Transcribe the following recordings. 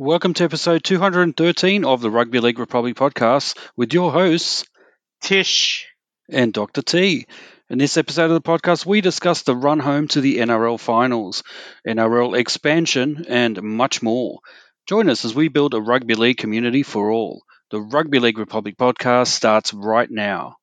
Welcome to episode 213 of the Rugby League Republic podcast with your hosts, Tish. and Dr. T. In this episode of the podcast, we discuss the run home to the NRL finals, NRL expansion, and much more. Join us as we build a rugby league community for all. The Rugby League Republic podcast starts right now.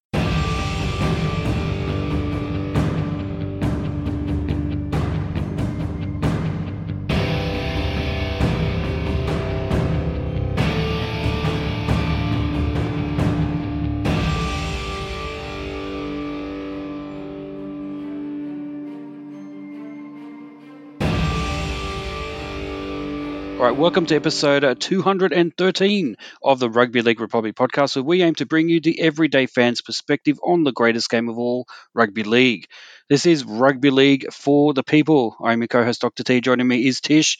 Welcome to episode uh, 213 of the Rugby League Republic podcast, where we aim to bring you the everyday fan's perspective on the greatest game of all, rugby league. This is Rugby League for the people. I'm your co host, Dr. T. Joining me is Tish.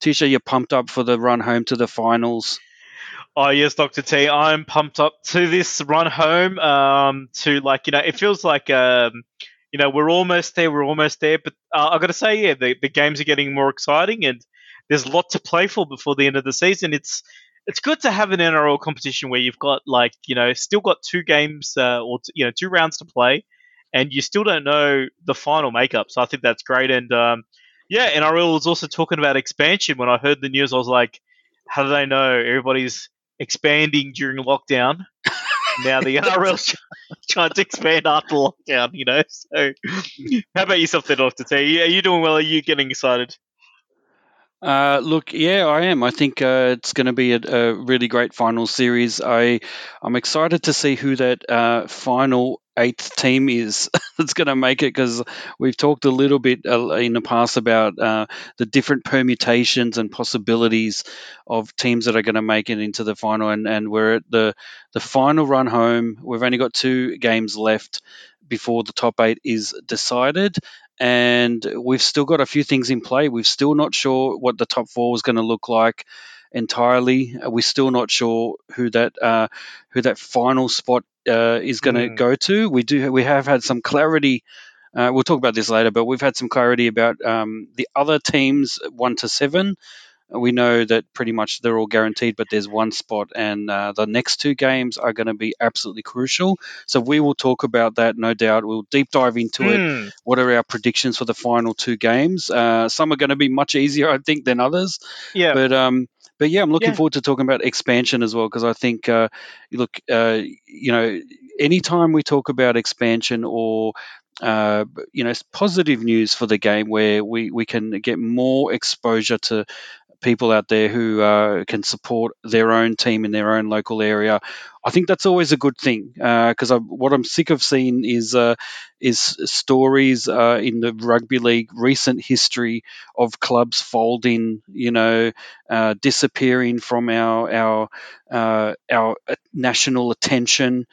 Tish, are you pumped up for the run home to the finals? Oh yes, Doctor T. I'm pumped up to this run home. Um, to like you know, it feels like um, you know, we're almost there. We're almost there. But uh, I've got to say, yeah, the, the games are getting more exciting, and there's a lot to play for before the end of the season. It's it's good to have an NRL competition where you've got like you know still got two games uh, or t- you know two rounds to play, and you still don't know the final makeup. So I think that's great. And um, yeah, NRL was also talking about expansion. When I heard the news, I was like, how do they know everybody's expanding during lockdown? now the NRL's trying to expand after lockdown. You know, so how about yourself, then, Doctor T? Are you doing well? Are you getting excited? Uh, look, yeah, I am. I think uh, it's going to be a, a, really great final series. I I'm excited to see who that uh, final eighth team is that's going to make it because we've talked a little bit uh, in the past about uh, the different permutations and possibilities of teams that are going to make it into the final, and, and we're at the the final run home. We've only got two games left before the top eight is decided and we've still got a few things in play. We're still not sure what the top four is going to look like entirely. We're still not sure who that uh, who that final spot uh, is going to mm. go to. We do we have had some clarity. Uh, we'll talk about this later, but we've had some clarity about um, the other teams one to seven we know that pretty much they're all guaranteed, but there's one spot, and uh, the next two games are going to be absolutely crucial. So we will talk about that, no doubt. We'll deep dive into mm. it. Hmm. What are our predictions for the final two games? Uh, some are going to be much easier, I think, than others. Yeah. But um, but yeah, I'm looking yeah. forward to talking about expansion as well because I think, uh, look, uh, you know, anytime we talk about expansion or uh, you know, positive news for the game where we, we can get more exposure to people out there who uh, can support their own team in their own local area. I think that's always a good thing because uh, what I'm sick of seeing is uh, is stories uh, in the rugby league recent history of clubs folding, you know, uh, disappearing from our our uh, our national attention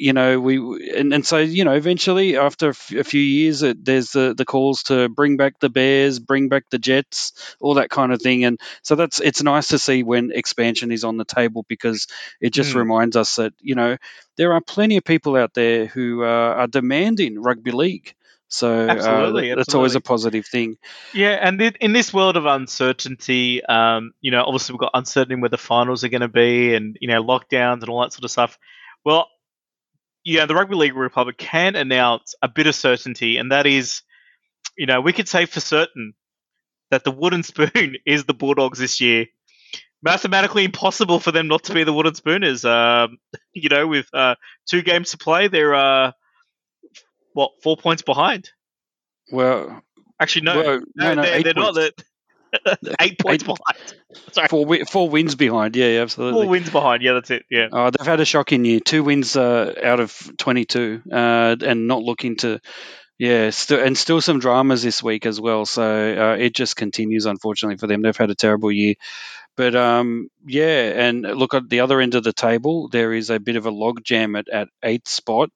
you know, we and, and so you know, eventually after a, f- a few years, it, there's the the calls to bring back the Bears, bring back the Jets, all that kind of thing, and so that's it's nice to see when expansion is on the table because it just mm. reminds us that you know there are plenty of people out there who uh, are demanding rugby league. So absolutely, uh, that's always a positive thing. Yeah, and in this world of uncertainty, um, you know, obviously we've got uncertainty where the finals are going to be, and you know, lockdowns and all that sort of stuff. Well, yeah, the Rugby League Republic can announce a bit of certainty, and that is, you know, we could say for certain that the wooden spoon is the Bulldogs this year. Mathematically impossible for them not to be the wooden spooners. Um, you know, with uh, two games to play, they're uh, what four points behind. Well, actually, no, well, no, no, they're, they're not. They're, eight points eight, behind. Sorry. Four, four wins behind. Yeah, absolutely. Four wins behind. Yeah, that's it. Yeah. Uh, they've had a shocking year. Two wins uh, out of 22 uh, and not looking to. Yeah, st- and still some dramas this week as well. So uh, it just continues, unfortunately, for them. They've had a terrible year. But um, yeah, and look at the other end of the table. There is a bit of a logjam at, at eighth spot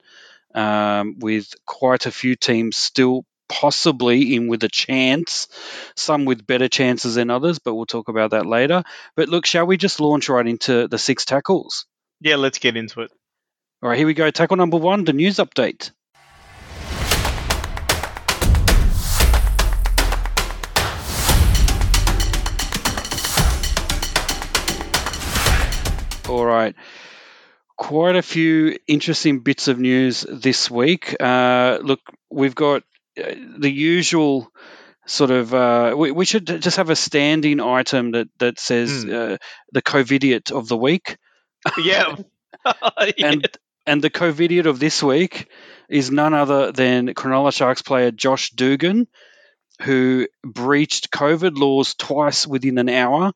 um, with quite a few teams still possibly in with a chance, some with better chances than others, but we'll talk about that later. But look, shall we just launch right into the six tackles? Yeah, let's get into it. All right, here we go. Tackle number one, the news update. All right. Quite a few interesting bits of news this week. Uh, look, we've got the usual sort of. Uh, we, we, should just have a standing item that that says mm. the COVIDiot of the week. Yeah. yeah. and and the COVIDiot of this week is none other than Cronulla Sharks player Josh Dugan, who breached COVID laws twice within an hour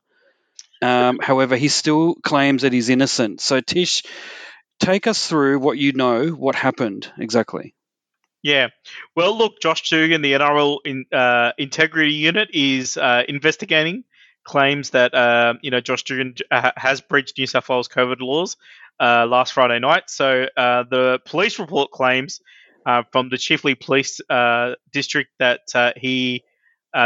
um, however, he still claims that he's innocent. So, Tish, take us through what you know, what happened exactly. Yeah. Well, look, Josh Dugan, the NRL in, uh, Integrity Unit, is uh, investigating claims that uh, you know Josh Dugan uh, has breached New South Wales COVID laws uh, last Friday night. So uh, the police report claims from the Chifley Police District that he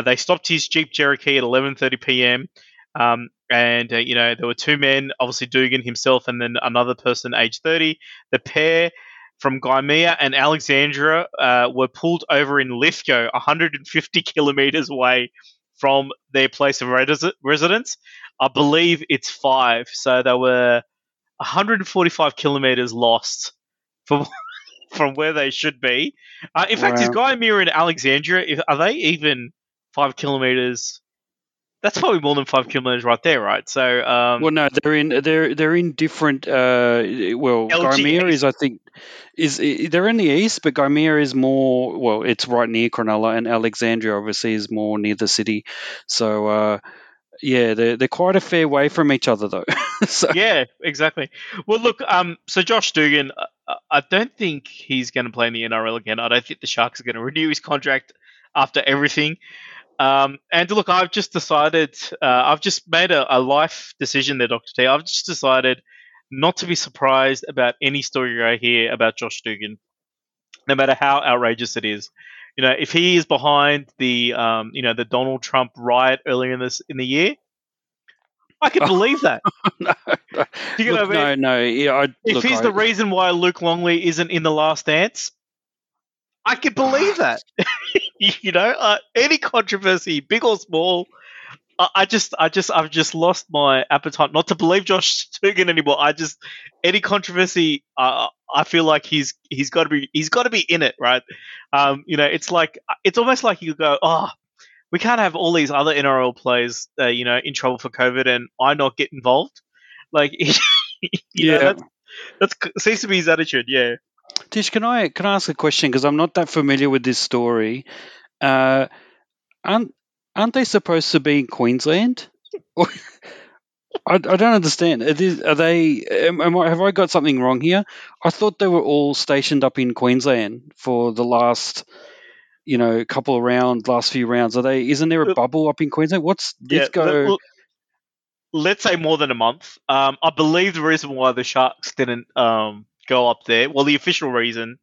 they stopped his Jeep Cherokee at 11:30 p.m. Um, and you know there were two men, obviously Dugan himself, and then another person, age 30. The pair from Gymea and Alexandria uh, were pulled over in Lithgow, 150 kilometers away from their place of residence. I believe it's five, so they were 145 kilometers lost from from where they should be. Uh, in fact, wow. is Gymea and Alexandria are they even five kilometers that's probably more than five kilometers right there, right? So, um, well, no, they're in they're they're in different. Uh, well, Gymea is, I think, is they're in the east, but Gymea is more. Well, it's right near Cronulla, and Alexandria obviously is more near the city. So, uh, yeah, they're they're quite a fair way from each other, though. so. Yeah, exactly. Well, look, um, so Josh Dugan, uh, I don't think he's going to play in the NRL again. I don't think the Sharks are going to renew his contract after everything. Um, and look, I've just decided, uh, I've just made a, a, life decision there, Dr. T. I've just decided not to be surprised about any story I hear about Josh Dugan, no matter how outrageous it is. You know, if he is behind the, um, you know, the Donald Trump riot earlier in this in the year, I can believe that. no, you look, no, no. Yeah, I, if look, he's I, the reason why Luke Longley isn't in the Last Dance, I can believe that. you know, uh, any controversy, big or small, I, I, just, I just, I've just lost my appetite not to believe Josh Dugan anymore. I just, any controversy, uh, I feel like he's, he's got to be, he's got to be in it, right? Um, you know, it's like, it's almost like you go, oh, we can't have all these other NRL players, uh, you know, in trouble for COVID, and I not get involved. Like, yeah, know, that's, that's seems to be his attitude. Yeah. Tish, can I can I ask a question because I'm not that familiar with this story? Uh, aren't aren't they supposed to be in Queensland? I, I don't understand. Are, they? Am, I, have I got something wrong here? I thought they were all stationed up in Queensland for the last, you know, couple of rounds, last few rounds. Are they? Isn't there a bubble up in Queensland? What's yeah, go? let's say more than a month. Um, I believe the reason why the Sharks didn't um, go up there. Well, the official reason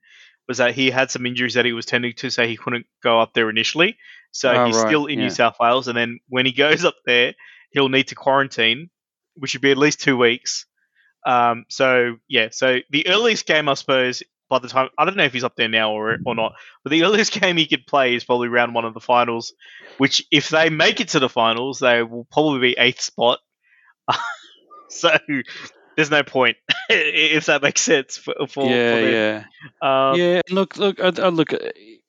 was that he had some injuries that he was tending to, so he couldn't go up there initially. So oh, he's right. still in yeah. New South Wales, and then when he goes up there, he'll need to quarantine, which would be at least two weeks. Um, so yeah, so the earliest game, I suppose, by the time I don't know if he's up there now or or not, but the earliest game he could play is probably round one of the finals. Which, if they make it to the finals, they will probably be eighth spot. so there's no point if that makes sense for, for yeah for yeah. Um, yeah look look I, I look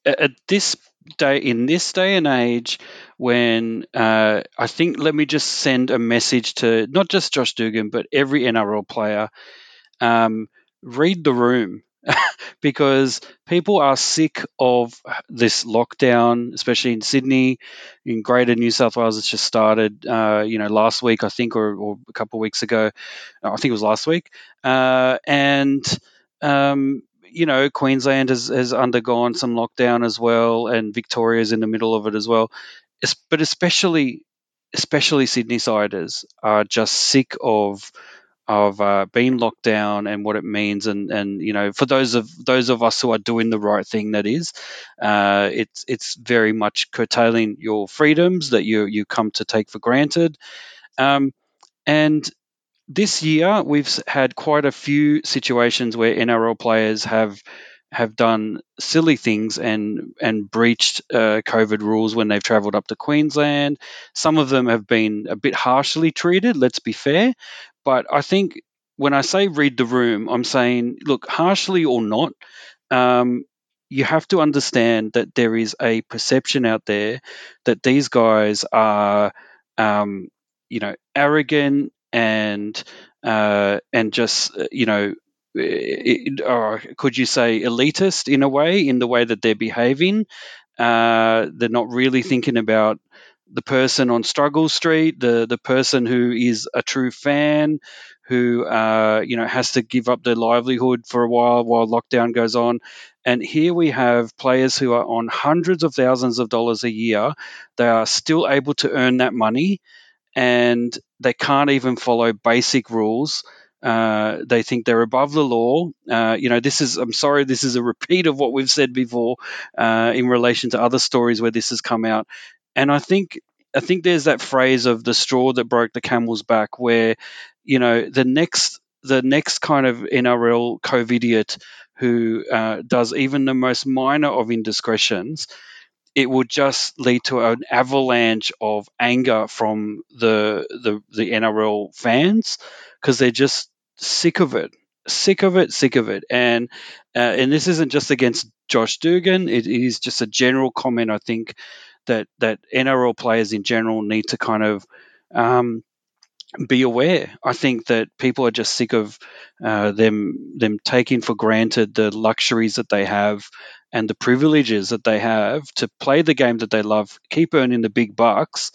at this day in this day and age when uh, I think let me just send a message to not just Josh Dugan but every NRL player um, read the room because people are sick of this lockdown, especially in Sydney, in Greater New South Wales. It's just started, uh, you know, last week I think, or, or a couple of weeks ago. I think it was last week, uh, and um, you know, Queensland has, has undergone some lockdown as well, and Victoria's in the middle of it as well. It's, but especially, especially Sydney siders are just sick of of uh, being locked down and what it means, and and you know, for those of those of us who are doing the right thing, that is, uh, it's it's very much curtailing your freedoms that you you come to take for granted, um, and this year we've had quite a few situations where NRL players have have done silly things and and breached uh, COVID rules when they've travelled up to Queensland. Some of them have been a bit harshly treated. Let's be fair, but I think when I say read the room, I'm saying, look, harshly or not, um, you have to understand that there is a perception out there that these guys are, um, you know, arrogant and uh, and just uh, you know, it, or could you say elitist in a way, in the way that they're behaving. Uh, they're not really thinking about the person on Struggle Street, the the person who is a true fan, who uh, you know has to give up their livelihood for a while while lockdown goes on. And here we have players who are on hundreds of thousands of dollars a year. They are still able to earn that money, and they can't even follow basic rules. Uh, they think they're above the law. Uh, you know, this is, I'm sorry, this is a repeat of what we've said before uh, in relation to other stories where this has come out. And I think I think there's that phrase of the straw that broke the camel's back, where you know the next the next kind of NRL COVIDiot who uh, does even the most minor of indiscretions, it will just lead to an avalanche of anger from the the, the NRL fans because they're just sick of it, sick of it, sick of it, and uh, and this isn't just against Josh Dugan; it is just a general comment. I think that that NRL players in general need to kind of um, be aware. I think that people are just sick of uh, them them taking for granted the luxuries that they have and the privileges that they have to play the game that they love, keep earning the big bucks,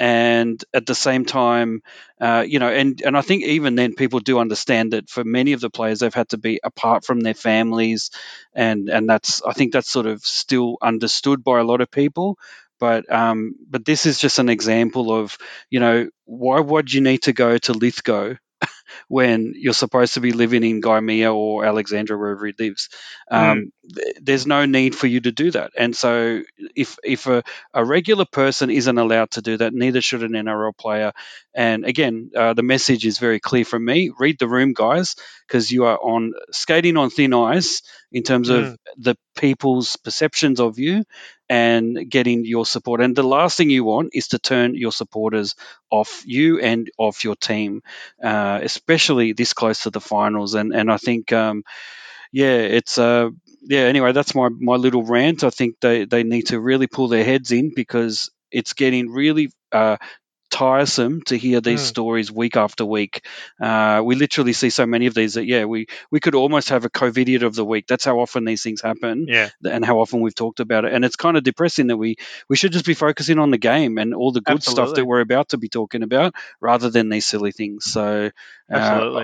and at the same time, uh, you know, and and I think even then people do understand that for many of the players they've had to be apart from their families, and and that's I think that's sort of still understood by a lot of people. But um, but this is just an example of you know why would you need to go to Lithgow when you're supposed to be living in Gymea or Alexandria, wherever he lives. Um, mm. th- there's no need for you to do that. And so, if if a, a, regular person isn't allowed to do that, neither should an NRL player. And again, uh, the message is very clear from me: read the room, guys, because you are on skating on thin ice in terms mm. of the people's perceptions of you and getting your support. And the last thing you want is to turn your supporters off you and off your team, uh, especially this close to the finals. And and I think, um, yeah, it's uh, yeah. Anyway, that's my my little rant. I think they they need to really pull their heads in because it's getting really uh, tiresome to hear these mm. stories week after week. Uh, we literally see so many of these that yeah, we we could almost have a COVIDiot of the week. That's how often these things happen. Yeah, and how often we've talked about it. And it's kind of depressing that we we should just be focusing on the game and all the good Absolutely. stuff that we're about to be talking about, rather than these silly things. So uh,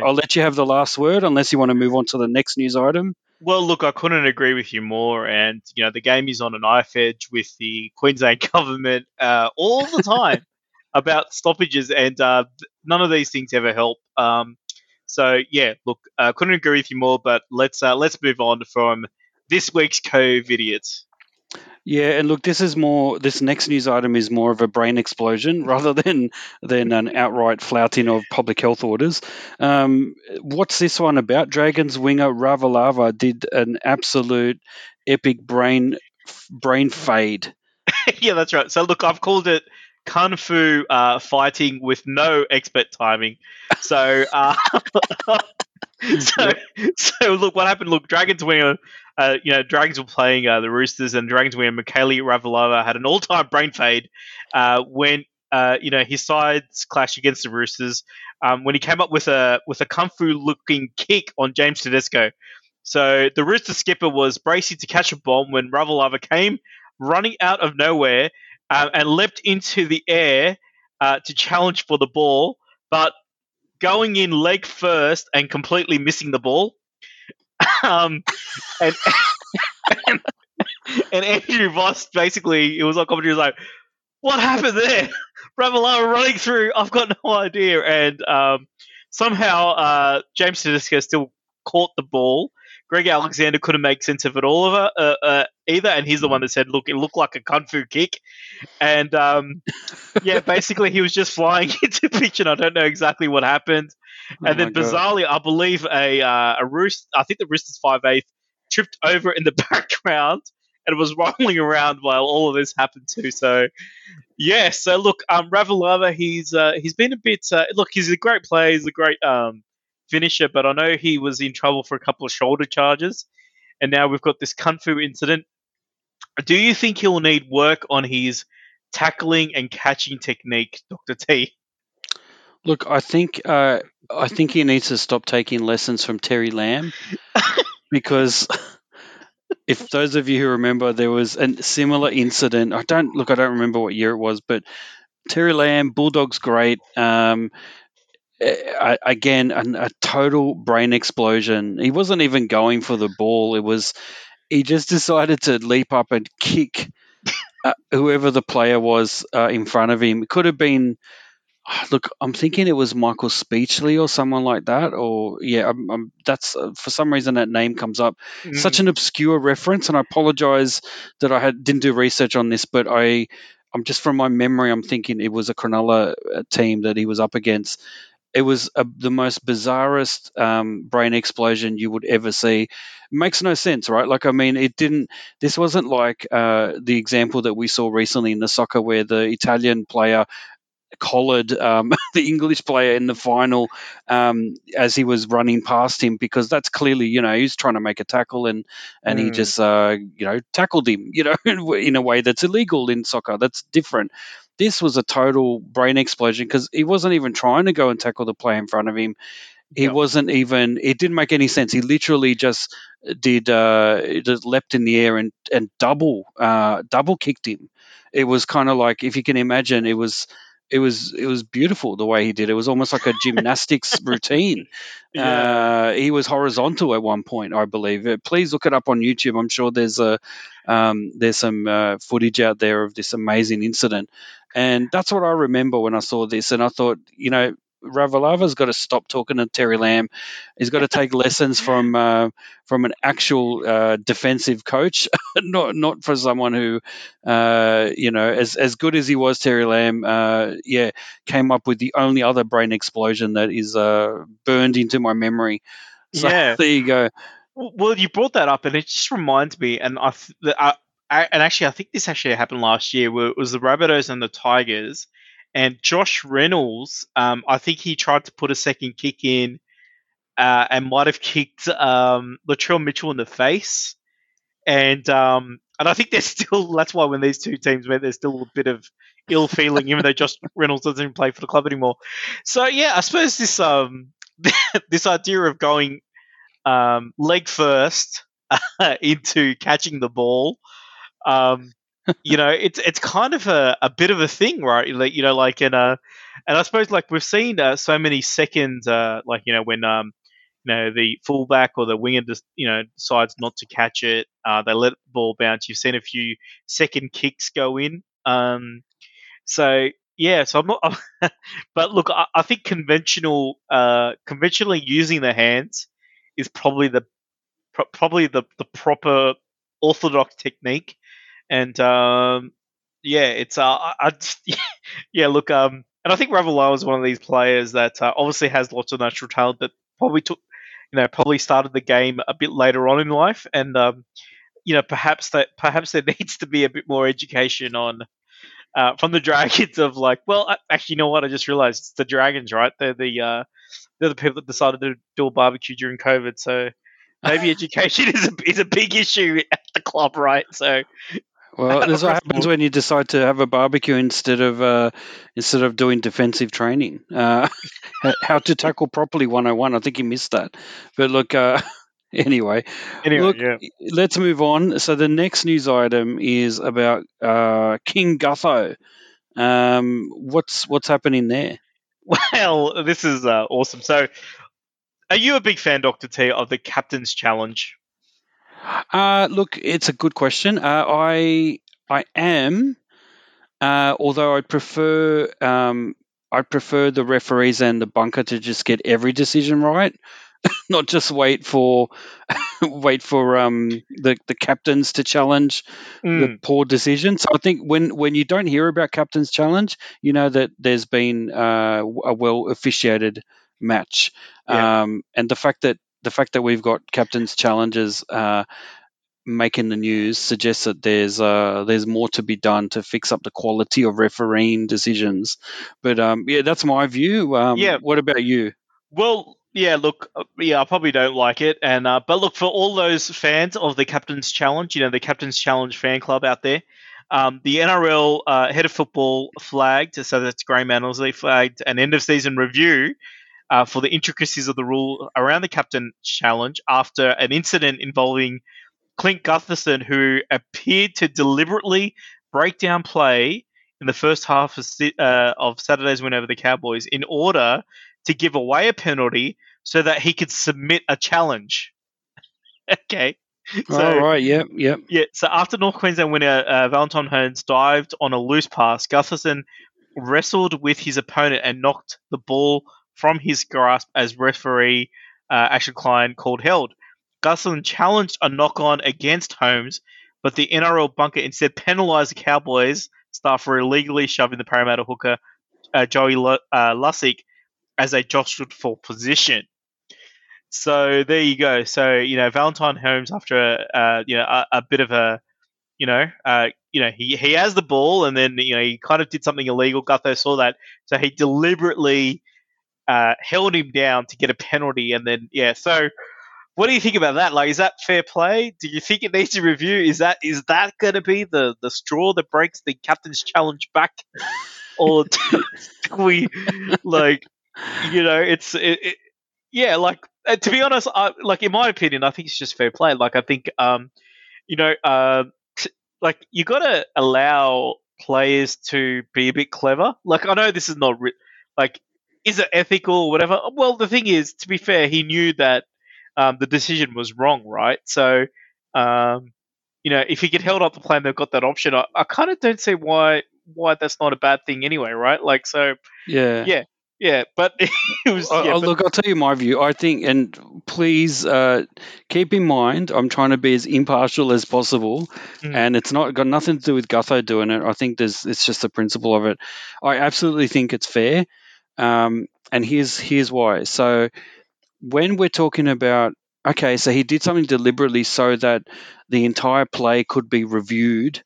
I'll let you have the last word, unless you want to move on to the next news item. Well, look, I couldn't agree with you more. And, you know, the game is on a knife edge with the Queensland government uh, all the time about stoppages, and uh, none of these things ever help. Um, so yeah, look, uh, couldn't agree with you more. But let's uh, let's move on from this week's COVIDiot. Yeah, and look, this is more. This next news item is more of a brain explosion rather than than an outright flouting of public health orders. Um, what's this one about? Dragons winger Ravalawa did an absolute epic brain brain fade. yeah, that's right. So look, I've called it kung fu uh, fighting with no expert timing. So, uh, so, so look what happened. Look, Dragons winger, uh, you know, Dragons were playing uh, the Roosters, and Dragons winger Mikaele Ravalawa had an all-time brain fade uh, when. Uh, you know his sides clash against the Roosters um, when he came up with a with a kung fu looking kick on James Tedesco. So the Rooster skipper was bracing to catch a bomb when Ravalawa came running out of nowhere uh, and leapt into the air uh, to challenge for the ball, but going in leg first and completely missing the ball. um, and, and, and Andrew Voss basically, it was like commentary was like, "What happened there?" Ravalawa running through. I've got no idea. And um, somehow uh, James Tedesco still caught the ball Greg Alexander couldn't make sense of it all of it, uh, uh, either, and he's the one that said, "Look, it looked like a kung fu kick," and um, yeah, basically he was just flying into pitch, and I don't know exactly what happened. Oh and then bizarrely, God. I believe a uh, a roost, I think the Roosters five eighth tripped over in the background and was rolling around while all of this happened too. So, yeah. So look, um, Ravalawa, he's uh, he's been a bit. Uh, look, he's a great player. He's a great um, finisher, but I know he was in trouble for a couple of shoulder charges, and now we've got this kung fu incident. Do you think he'll need work on his tackling and catching technique, Doctor T? Look, I think uh, I think he needs to stop taking lessons from Terry Lamb because if those of you who remember, there was a similar incident. I don't look. I don't remember what year it was, but Terry Lamb, Bulldog's great. Um, I, again, a, a total brain explosion. He wasn't even going for the ball. It was he just decided to leap up and kick uh, whoever the player was uh, in front of him. It could have been Look, I'm thinking it was Michael Speechley or someone like that, or yeah, I'm, I'm, that's uh, for some reason that name comes up. Mm. Such an obscure reference, and I apologize that I had didn't do research on this, but I, I'm just from my memory, I'm thinking it was a Cronulla uh, team that he was up against. It was a, the most bizarrest um, brain explosion you would ever see. It makes no sense, right? Like, I mean, it didn't. This wasn't like uh, the example that we saw recently in the soccer where the Italian player collared um, the English player in the final um, as he was running past him because that's clearly you know he's trying to make a tackle and and mm. he just uh, you know tackled him you know in a way that's illegal in soccer. That's different. This was a total brain explosion because he wasn't even trying to go and tackle the player in front of him. He wasn't even. It didn't make any sense. He literally just did. Uh, just leapt in the air and and double uh, double kicked him. It was kind of like if you can imagine, it was it was it was beautiful the way he did. It was almost like a gymnastics routine. Yeah. Uh, he was horizontal at one point, I believe. Uh, please look it up on YouTube. I'm sure there's a um, there's some uh, footage out there of this amazing incident, and that's what I remember when I saw this. And I thought, you know, Ravalawa's got to stop talking to Terry Lamb. He's got to take lessons from uh, from an actual uh, defensive coach, not not for someone who, uh, you know, as as good as he was, Terry Lamb, uh, yeah, came up with the only other brain explosion that is uh, burned into my memory. So yeah. there you go. Well, you brought that up, and it just reminds me, and I, I, I and actually, I think this actually happened last year, where it was the Rabbitohs and the Tigers and Josh Reynolds, um, I think he tried to put a second kick in uh, and might have kicked um, Latrell Mitchell in the face. And um, and I think there's still that's why when these two teams met, there's still a bit of ill feeling, even though Josh Reynolds doesn't even play for the club anymore. So yeah, I suppose this um this idea of going um, leg first into catching the ball um, you know, it's it's kind of a, a bit of a thing, right? Like, you know, like in a, and I suppose like we've seen uh, so many seconds, uh, like you know when um, you know the fullback or the winger just you know decides not to catch it, uh, they let the ball bounce. You've seen a few second kicks go in. Um, so yeah, so I'm not, but look, I, I think conventional, uh, conventionally using the hands is probably the probably the the proper orthodox technique and um, yeah, it's uh, I, I just, yeah, look, um, and I think Ravalawa is one of these players that uh, obviously has lots of natural talent, but probably took, you know, probably started the game a bit later on in life, and um, you know, perhaps that perhaps there needs to be a bit more education on. Uh, from the dragons of like, well, actually, you know what? I just realized it's the dragons, right? They're the uh, they're the people that decided to do a barbecue during COVID. So maybe education is a is a big issue at the club, right? So well, this is what happens when you decide to have a barbecue instead of uh, instead of doing defensive training. Uh, how to tackle properly 101. I think you missed that. But look, uh, anyway, anyway look, yeah. let's move on. So the next news item is about uh, King Gutho. Um, what's what's happening there? Well, this is uh, awesome. So, are you a big fan, Doctor T, of the Captain's Challenge? Uh, look, it's a good question. Uh, I I am, uh, although I prefer um, I prefer the referees and the bunker to just get every decision right, not just wait for wait for um, the the captains to challenge mm. the poor decision. So I think when when you don't hear about captains challenge, you know that there's been uh, a well officiated match, yeah. um, and the fact that the fact that we've got captains challenges uh, making the news suggests that there's uh, there's more to be done to fix up the quality of refereeing decisions. But um, yeah, that's my view. Um, yeah. What about you? Well, yeah, look, uh, yeah, I probably don't like it, and uh, but look for all those fans of the Captain's Challenge, you know, the Captain's Challenge fan club out there. Um, the NRL uh, head of football flagged, so that's Graham Annesley flagged an end of season review uh, for the intricacies of the rule around the Captain Challenge after an incident involving Clint Gutherson, who appeared to deliberately break down play in the first half of, uh, of Saturday's win over the Cowboys in order to give away a penalty so that he could submit a challenge. okay. So, All right. Yep. Yep. Yeah. So after North Queensland winner uh, Valentine Holmes dived on a loose pass, Gutherson wrestled with his opponent and knocked the ball from his grasp as referee uh, Ashley Klein called held. Gutherson challenged a knock on against Holmes, but the NRL bunker instead penalised the Cowboys staff for illegally shoving the Parramatta hooker uh, Joey L- uh, Lussick as they jostled for position. So there you go. So you know Valentine Holmes, after a, uh, you know a, a, bit of a you know uh, you know he he has the ball, and then you know he kind of did something illegal. Gutho saw that, so he deliberately uh, held him down to get a penalty, and then yeah. So what do you think about that? Like, is that fair play? Do you think it needs a review? Is that is that going to be the the straw that breaks the captain's challenge back, or do we like you know it's it, it yeah like uh, to be honest, I, like in my opinion, I think it's just fair play. Like I think, um, you know, uh, t- like you got to allow players to be a bit clever. Like I know this is not re- like is it ethical or whatever. Well, the thing is, to be fair, he knew that um, the decision was wrong, right? So, um, you know, if he get held up the plane, they've got that option. I, I kind of don't see why why that's not a bad thing anyway, right? Like, so yeah, yeah, yeah, but it was. Yeah, but, look, I'll tell you my view. I think, and please uh, keep in mind, I'm trying to be as impartial as possible, mm. and it's not got nothing to do with Gutho doing it. I think there's it's just the principle of it. I absolutely think it's fair, um, and here's here's why. So when we're talking about okay, so he did something deliberately so that the entire play could be reviewed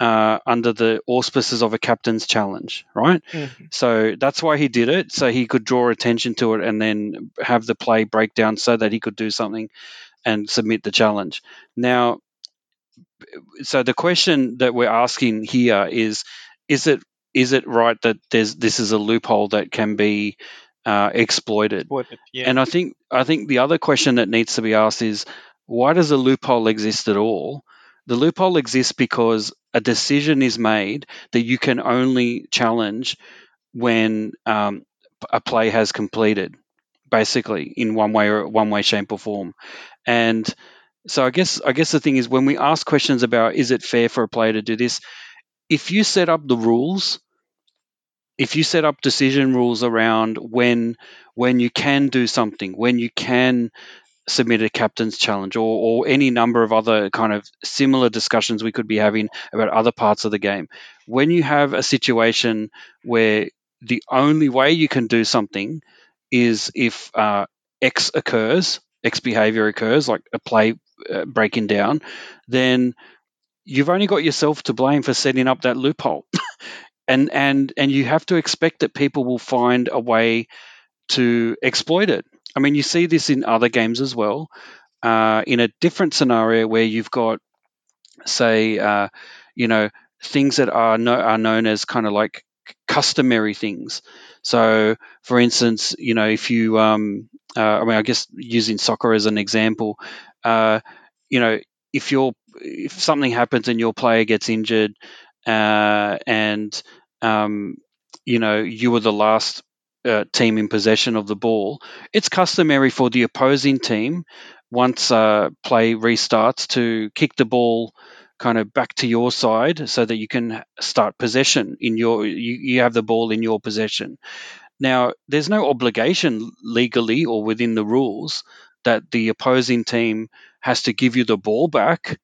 uh, under the auspices of a captain's challenge, right? Mm-hmm. So that's why he did it, so he could draw attention to it and then have the play break down so that he could do something and submit the challenge. Now, so the question that we're asking here is: Is it is it right that there's this is a loophole that can be uh, exploited? exploited yeah. And I think I think the other question that needs to be asked is why does a loophole exist at all? The loophole exists because a decision is made that you can only challenge when um, a play has completed, basically in one way or one way, shape, or form. And so I guess I guess the thing is when we ask questions about is it fair for a player to do this, if you set up the rules, if you set up decision rules around when when you can do something, when you can submit a captain's challenge or, or any number of other kind of similar discussions we could be having about other parts of the game. When you have a situation where the only way you can do something is if uh, X occurs, X behavior occurs, like a play uh, breaking down, then you've only got yourself to blame for setting up that loophole. and and and you have to expect that people will find a way to exploit it. I mean, you see this in other games as well. Uh, in a different scenario where you've got, say, uh, you know, things that are no, are known as kind of like customary things. So, for instance, you know, if you, um, uh, I mean, I guess using soccer as an example, uh, you know, if you're if something happens and your player gets injured, uh, and um, you know you were the last uh, team in possession of the ball, it's customary for the opposing team, once uh, play restarts, to kick the ball kind of back to your side so that you can start possession in your you, you have the ball in your possession. Now, there's no obligation legally or within the rules that the opposing team has to give you the ball back.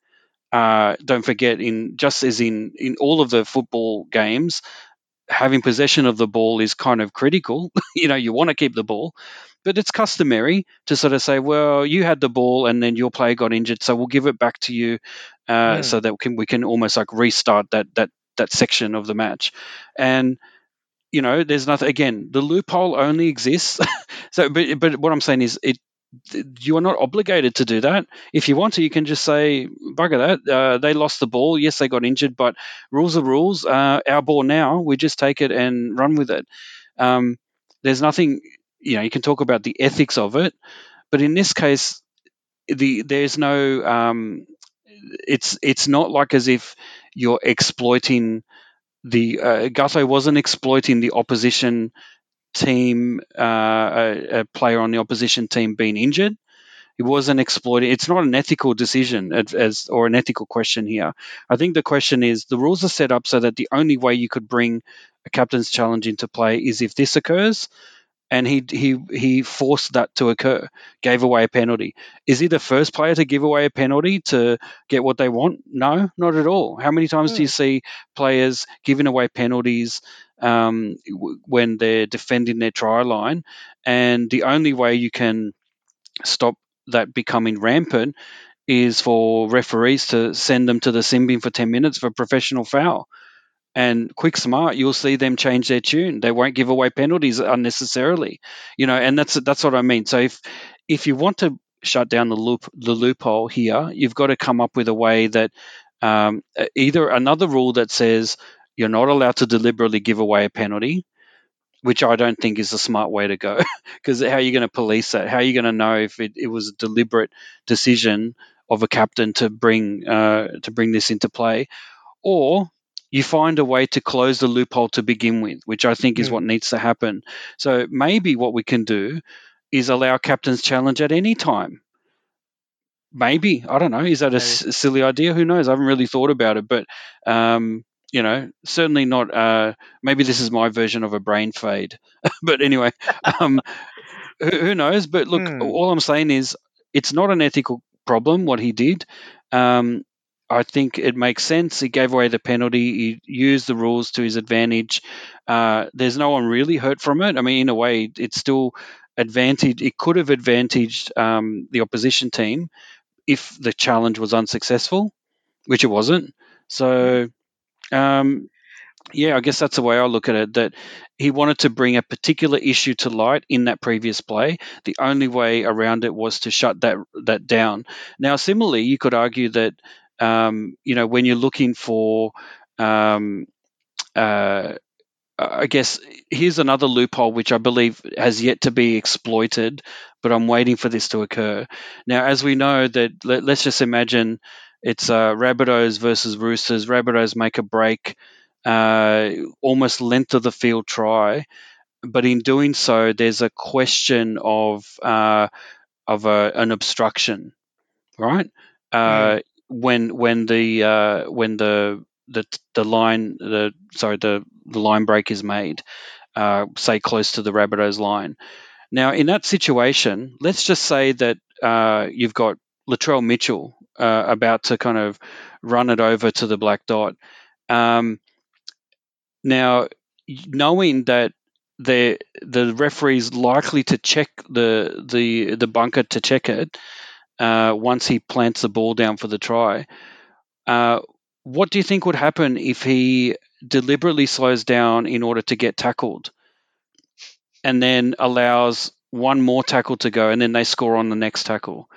Uh, don't forget, in just as in in all of the football games, having possession of the ball is kind of critical. you know, you want to keep the ball, but it's customary to sort of say, well, you had the ball and then your player got injured, so we'll give it back to you, uh, mm. so that we can we can almost like restart that that that section of the match, and you know, there's nothing. Again, the loophole only exists. so, but but what I'm saying is, it you are not obligated to do that. If you want to, you can just say, bugger that. Uh, they lost the ball. Yes, they got injured, but rules are rules. Uh, our ball now. We just take it and run with it. Um, there's nothing, you know, you can talk about the ethics of it, but in this case, the there's no. Um, it's it's not like as if you're exploiting the uh, Gutho wasn't exploiting the opposition team, uh, a, a, player on the opposition team being injured. It wasn't exploiting. It's not an ethical decision as, as, or an ethical question here. I think the question is the rules are set up so that the only way you could bring a captain's challenge into play is if this occurs, and he he he forced that to occur, gave away a penalty. Is he the first player to give away a penalty to get what they want? No, not at all. How many times mm. do you hmm. see players giving away penalties um, when they're defending their try line? And the only way you can stop that becoming rampant is for referees to send them to the sin bin for 10 minutes for professional foul. And quick smart you'll see them change their tune. They won't give away penalties unnecessarily you know and that's that's what i mean. So if if you want to shut down the loop the loophole here you've got to come up with a way that um, either another rule that says you're not allowed to deliberately give away a penalty which I don't think is a smart way to go. Because how are you going to police that? How are you going to know if it, it, was a deliberate decision of a captain to bring uh, to bring this into play, or you find a way to close the loophole to begin with, which I think is mm. what needs to happen. So maybe what we can do is allow captain's challenge at any time. Maybe I don't know. Is that a s- silly idea? Who knows? I haven't really thought about it, but um, you know, certainly not. Uh, maybe this is my version of a brain fade, but anyway, um, who, who, knows? But look, hmm. all I'm saying is it's not an ethical problem what he did. Um, I think it makes sense. He gave away the penalty. He used the rules to his advantage. Uh, there's no one really hurt from it. I mean, in a way, it's still advantage. It could have advantaged um, the opposition team if the challenge was unsuccessful, which it wasn't. So, um, yeah, I guess that's the way I look at it. That he wanted to bring a particular issue to light in that previous play. The only way around it was to shut that that down. Now, similarly, you could argue that um, you know, when you're looking for, um, uh, I guess here's another loophole which I believe has yet to be exploited, but I'm waiting for this to occur. Now, as we know, that let, us just imagine it's uh, Rabbitohs versus Roosters. Rabbitohs make a break, uh, almost length of the field try, but in doing so, there's a question of uh, of a, an obstruction, right? Uh, mm when when the uh, when the the the line the sorry the the line break is made, uh, say close to the Rabbitohs line. Now, in that situation, let's just say that uh, you've got Latrell Mitchell uh, about to kind of run it over to the black dot. Um, now, knowing that the the referee's likely to check the the the bunker to check it, uh, once he plants the ball down for the try. Uh, what do you think would happen if he deliberately slows down in order to get tackled and then allows one more tackle to go and then they score on the next tackle?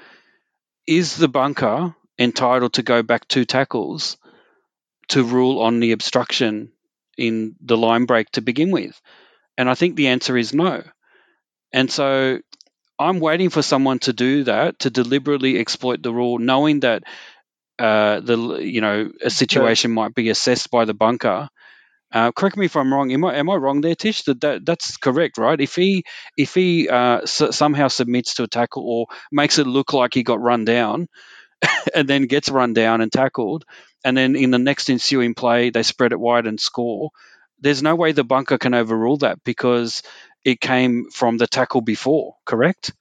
Is the bunker entitled to go back two tackles to rule on the obstruction in the line break to begin with? And I think the answer is no. And so I'm waiting for someone to do that to deliberately exploit the rule, knowing that uh, the you know a situation might be assessed by the bunker. Uh, correct me if I'm wrong. Am I am I wrong there, Tish? That, that that's correct, right? If he if he uh, s- somehow submits to a tackle or makes it look like he got run down, and then gets run down and tackled, and then in the next ensuing play they spread it wide and score. There's no way the bunker can overrule that because it came from the tackle before, correct?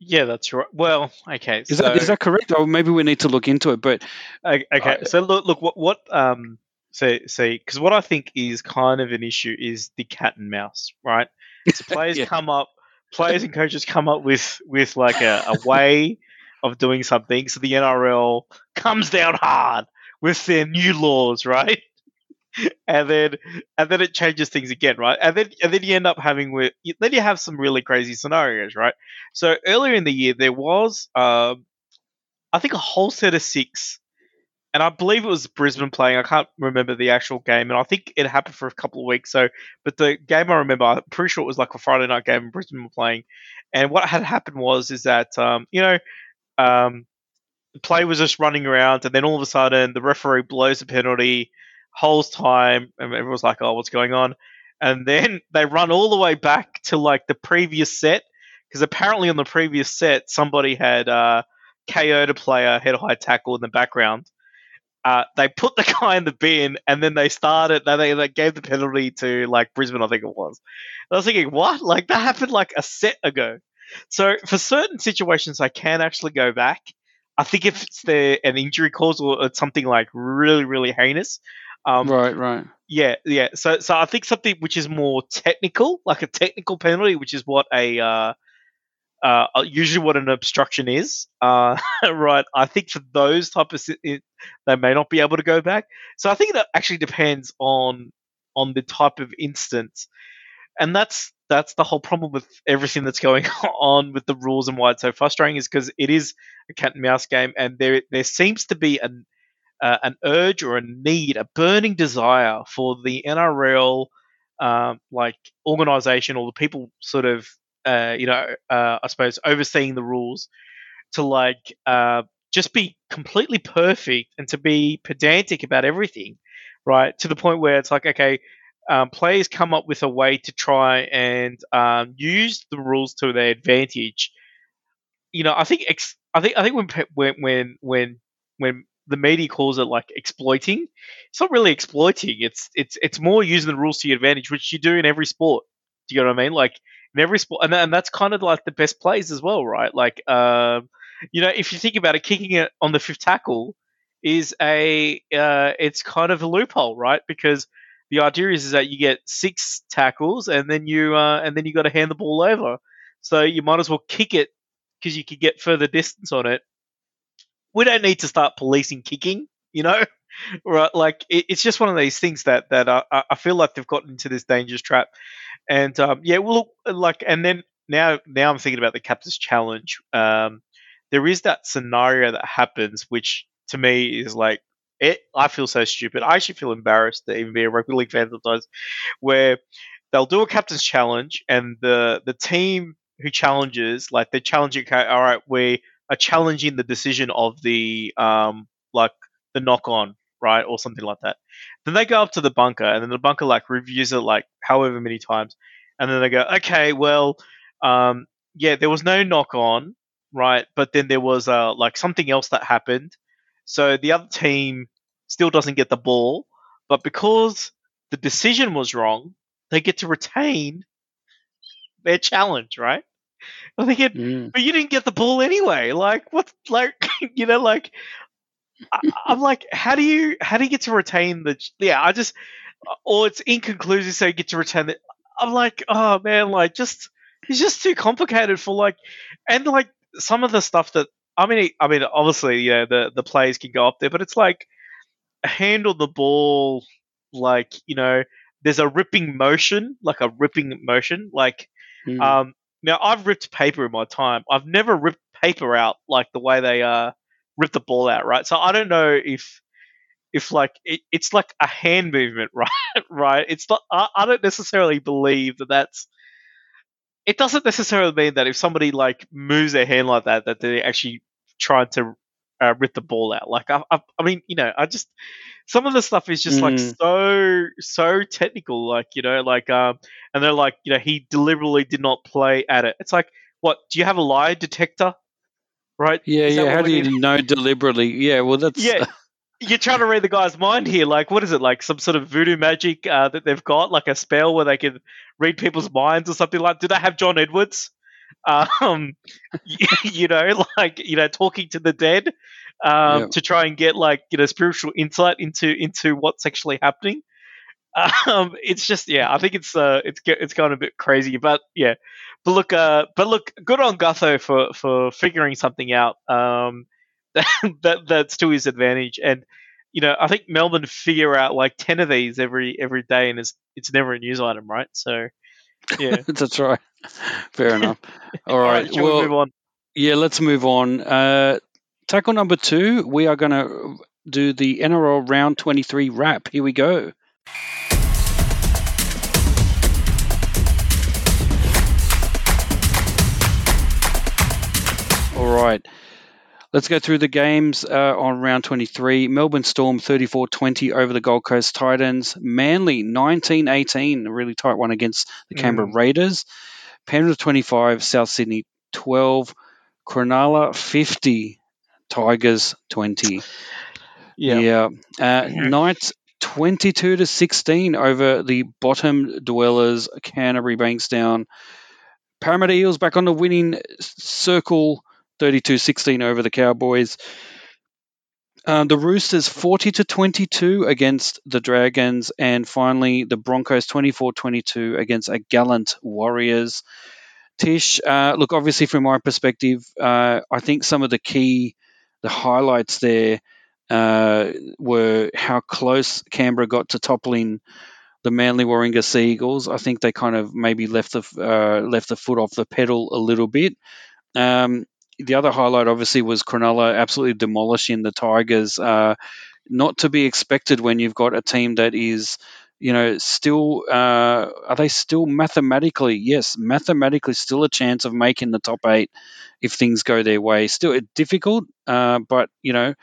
Yeah, that's right. Well, okay. Is so, that is that correct? Or maybe we need to look into it. But okay, I, so look, look what what um say say because what I think is kind of an issue is the cat and mouse, right? So players yeah. come up, players and coaches come up with with like a, a way of doing something. So the NRL comes down hard with their new laws, right? and then and then it changes things again, right? And then and then you end up having with then you have some really crazy scenarios, right? So earlier in the year there was um, I think a whole set of six, and I believe it was Brisbane playing. I can't remember the actual game, and I think it happened for a couple of weeks. So, but the game I remember, I'm pretty sure it was like a Friday night game, and Brisbane were playing. And what had happened was is that um, you know. Um, the play was just running around, and then all of a sudden the referee blows a penalty, holds time, and everyone's like, "Oh, what's going on?" And then they run all the way back to like the previous set because apparently on the previous set somebody had uh, KO'd a player, head high tackle in the background. Uh, they put the guy in the bin, and then they started. They, they gave the penalty to like Brisbane, I think it was. And I was thinking, what? Like that happened like a set ago. So for certain situations, I can actually go back I think if it's the an injury cause or it's something like really really heinous. Um, right, right. Yeah, yeah. So so I think something which is more technical, like a technical penalty, which is what a uh, uh, usually what an obstruction is. Uh, right. I think for those type of it, they may not be able to go back. So I think that actually depends on on the type of instance, and that's that's the whole problem with everything that's going on with the rules and why it's so frustrating is because it is a cat and mouse game, and there there seems to be an uh, an urge or a need, a burning desire for the NRL um, like organization or the people sort of uh, you know uh, I suppose overseeing the rules to like uh, just be completely perfect and to be pedantic about everything, right? To the point where it's like, okay, um, players come up with a way to try and um, use the rules to their advantage. You know, I think ex- I think I think when when when when when the media calls it like exploiting, it's not really exploiting. It's it's it's more using the rules to your advantage, which you do in every sport. Do you know what I mean? Like in every sport, and, and that's kind of like the best plays as well, right? Like, um, you know, if you think about it, kicking it on the fifth tackle is a uh, it's kind of a loophole, right? Because the idea is, is that you get six tackles and then you uh, and then you got to hand the ball over. So you might as well kick it because you could get further distance on it. We don't need to start policing kicking, you know, right? Like it, it's just one of these things that that I, I feel like they've gotten into this dangerous trap. And um, yeah, well, like, and then now now I'm thinking about the captain's challenge. Um, there is that scenario that happens, which to me is like it, I feel so stupid. I actually feel embarrassed to even be a rugby league fan sometimes, where they'll do a captain's challenge and the the team who challenges, like they're challenging, okay, all right, we are challenging the decision of the um like the knock on, right, or something like that. Then they go up to the bunker and then the bunker like reviews it like however many times, and then they go, okay, well, um, yeah, there was no knock on, right, but then there was uh like something else that happened so the other team still doesn't get the ball, but because the decision was wrong, they get to retain their challenge, right? I'm thinking, mm. but you didn't get the ball anyway. Like, what? Like, you know, like, I, am like, how do you, how do you get to retain the? Yeah, I just, or it's inconclusive, so you get to retain it. I'm like, oh man, like, just it's just too complicated for like, and like some of the stuff that I mean, I mean, obviously, yeah, the the players can go up there, but it's like handle the ball like you know, there's a ripping motion, like a ripping motion, like. Mm. Um, now I've ripped paper in my time. I've never ripped paper out like the way they uh rip the ball out, right? So I don't know if if like it, it's like a hand movement, right? right? It's not. I, I don't necessarily believe that that's it doesn't necessarily mean that if somebody like moves their hand like that, that they're actually trying to uh, rip the ball out. Like I, I, I, mean, you know, I just some of the stuff is just mm. like so so technical. Like you know, like um, and they're like, you know, he deliberately did not play at it. It's like, what? Do you have a lie detector? Right? Yeah, is yeah. How do you know deliberately? Yeah, well, that's yeah. You're trying to read the guy's mind here. Like, what is it? Like some sort of voodoo magic uh, that they've got, like a spell where they can read people's minds or something like. Do they have John Edwards? um, you know, like you know, talking to the dead um, to try and get like you know spiritual insight into into what's actually happening. Um, it's just yeah, I think it's uh, it's it's gone a bit crazy, but yeah, but look, uh, but look, good on Gutho for for figuring something out um, that, that that's to his advantage, and you know, I think Melbourne figure out like ten of these every every day, and it's it's never a news item, right? So, yeah, That's right. Fair enough. All right. shall well, we move on? yeah, let's move on. Uh, tackle number two, we are going to do the NRL round 23 wrap. Here we go. All right. Let's go through the games uh, on round 23. Melbourne Storm 34 20 over the Gold Coast Titans. Manly 19 18, a really tight one against the Canberra Raiders. Penrith 25, South Sydney 12. Cronulla 50, Tigers 20. Yeah. Uh, Knights 22 to 16 over the bottom dwellers, Canterbury Bankstown. Parramatta Eels back on the winning circle, 32 16 over the Cowboys. Uh, the Roosters 40 to 22 against the Dragons, and finally the Broncos 24 22 against a gallant Warriors. Tish, uh, look, obviously from my perspective, uh, I think some of the key, the highlights there uh, were how close Canberra got to toppling the Manly Warringah Sea Eagles. I think they kind of maybe left the uh, left the foot off the pedal a little bit. Um, the other highlight, obviously, was Cronulla absolutely demolishing the Tigers. Uh, not to be expected when you've got a team that is, you know, still uh, are they still mathematically? Yes, mathematically still a chance of making the top eight if things go their way. Still difficult, uh, but you know,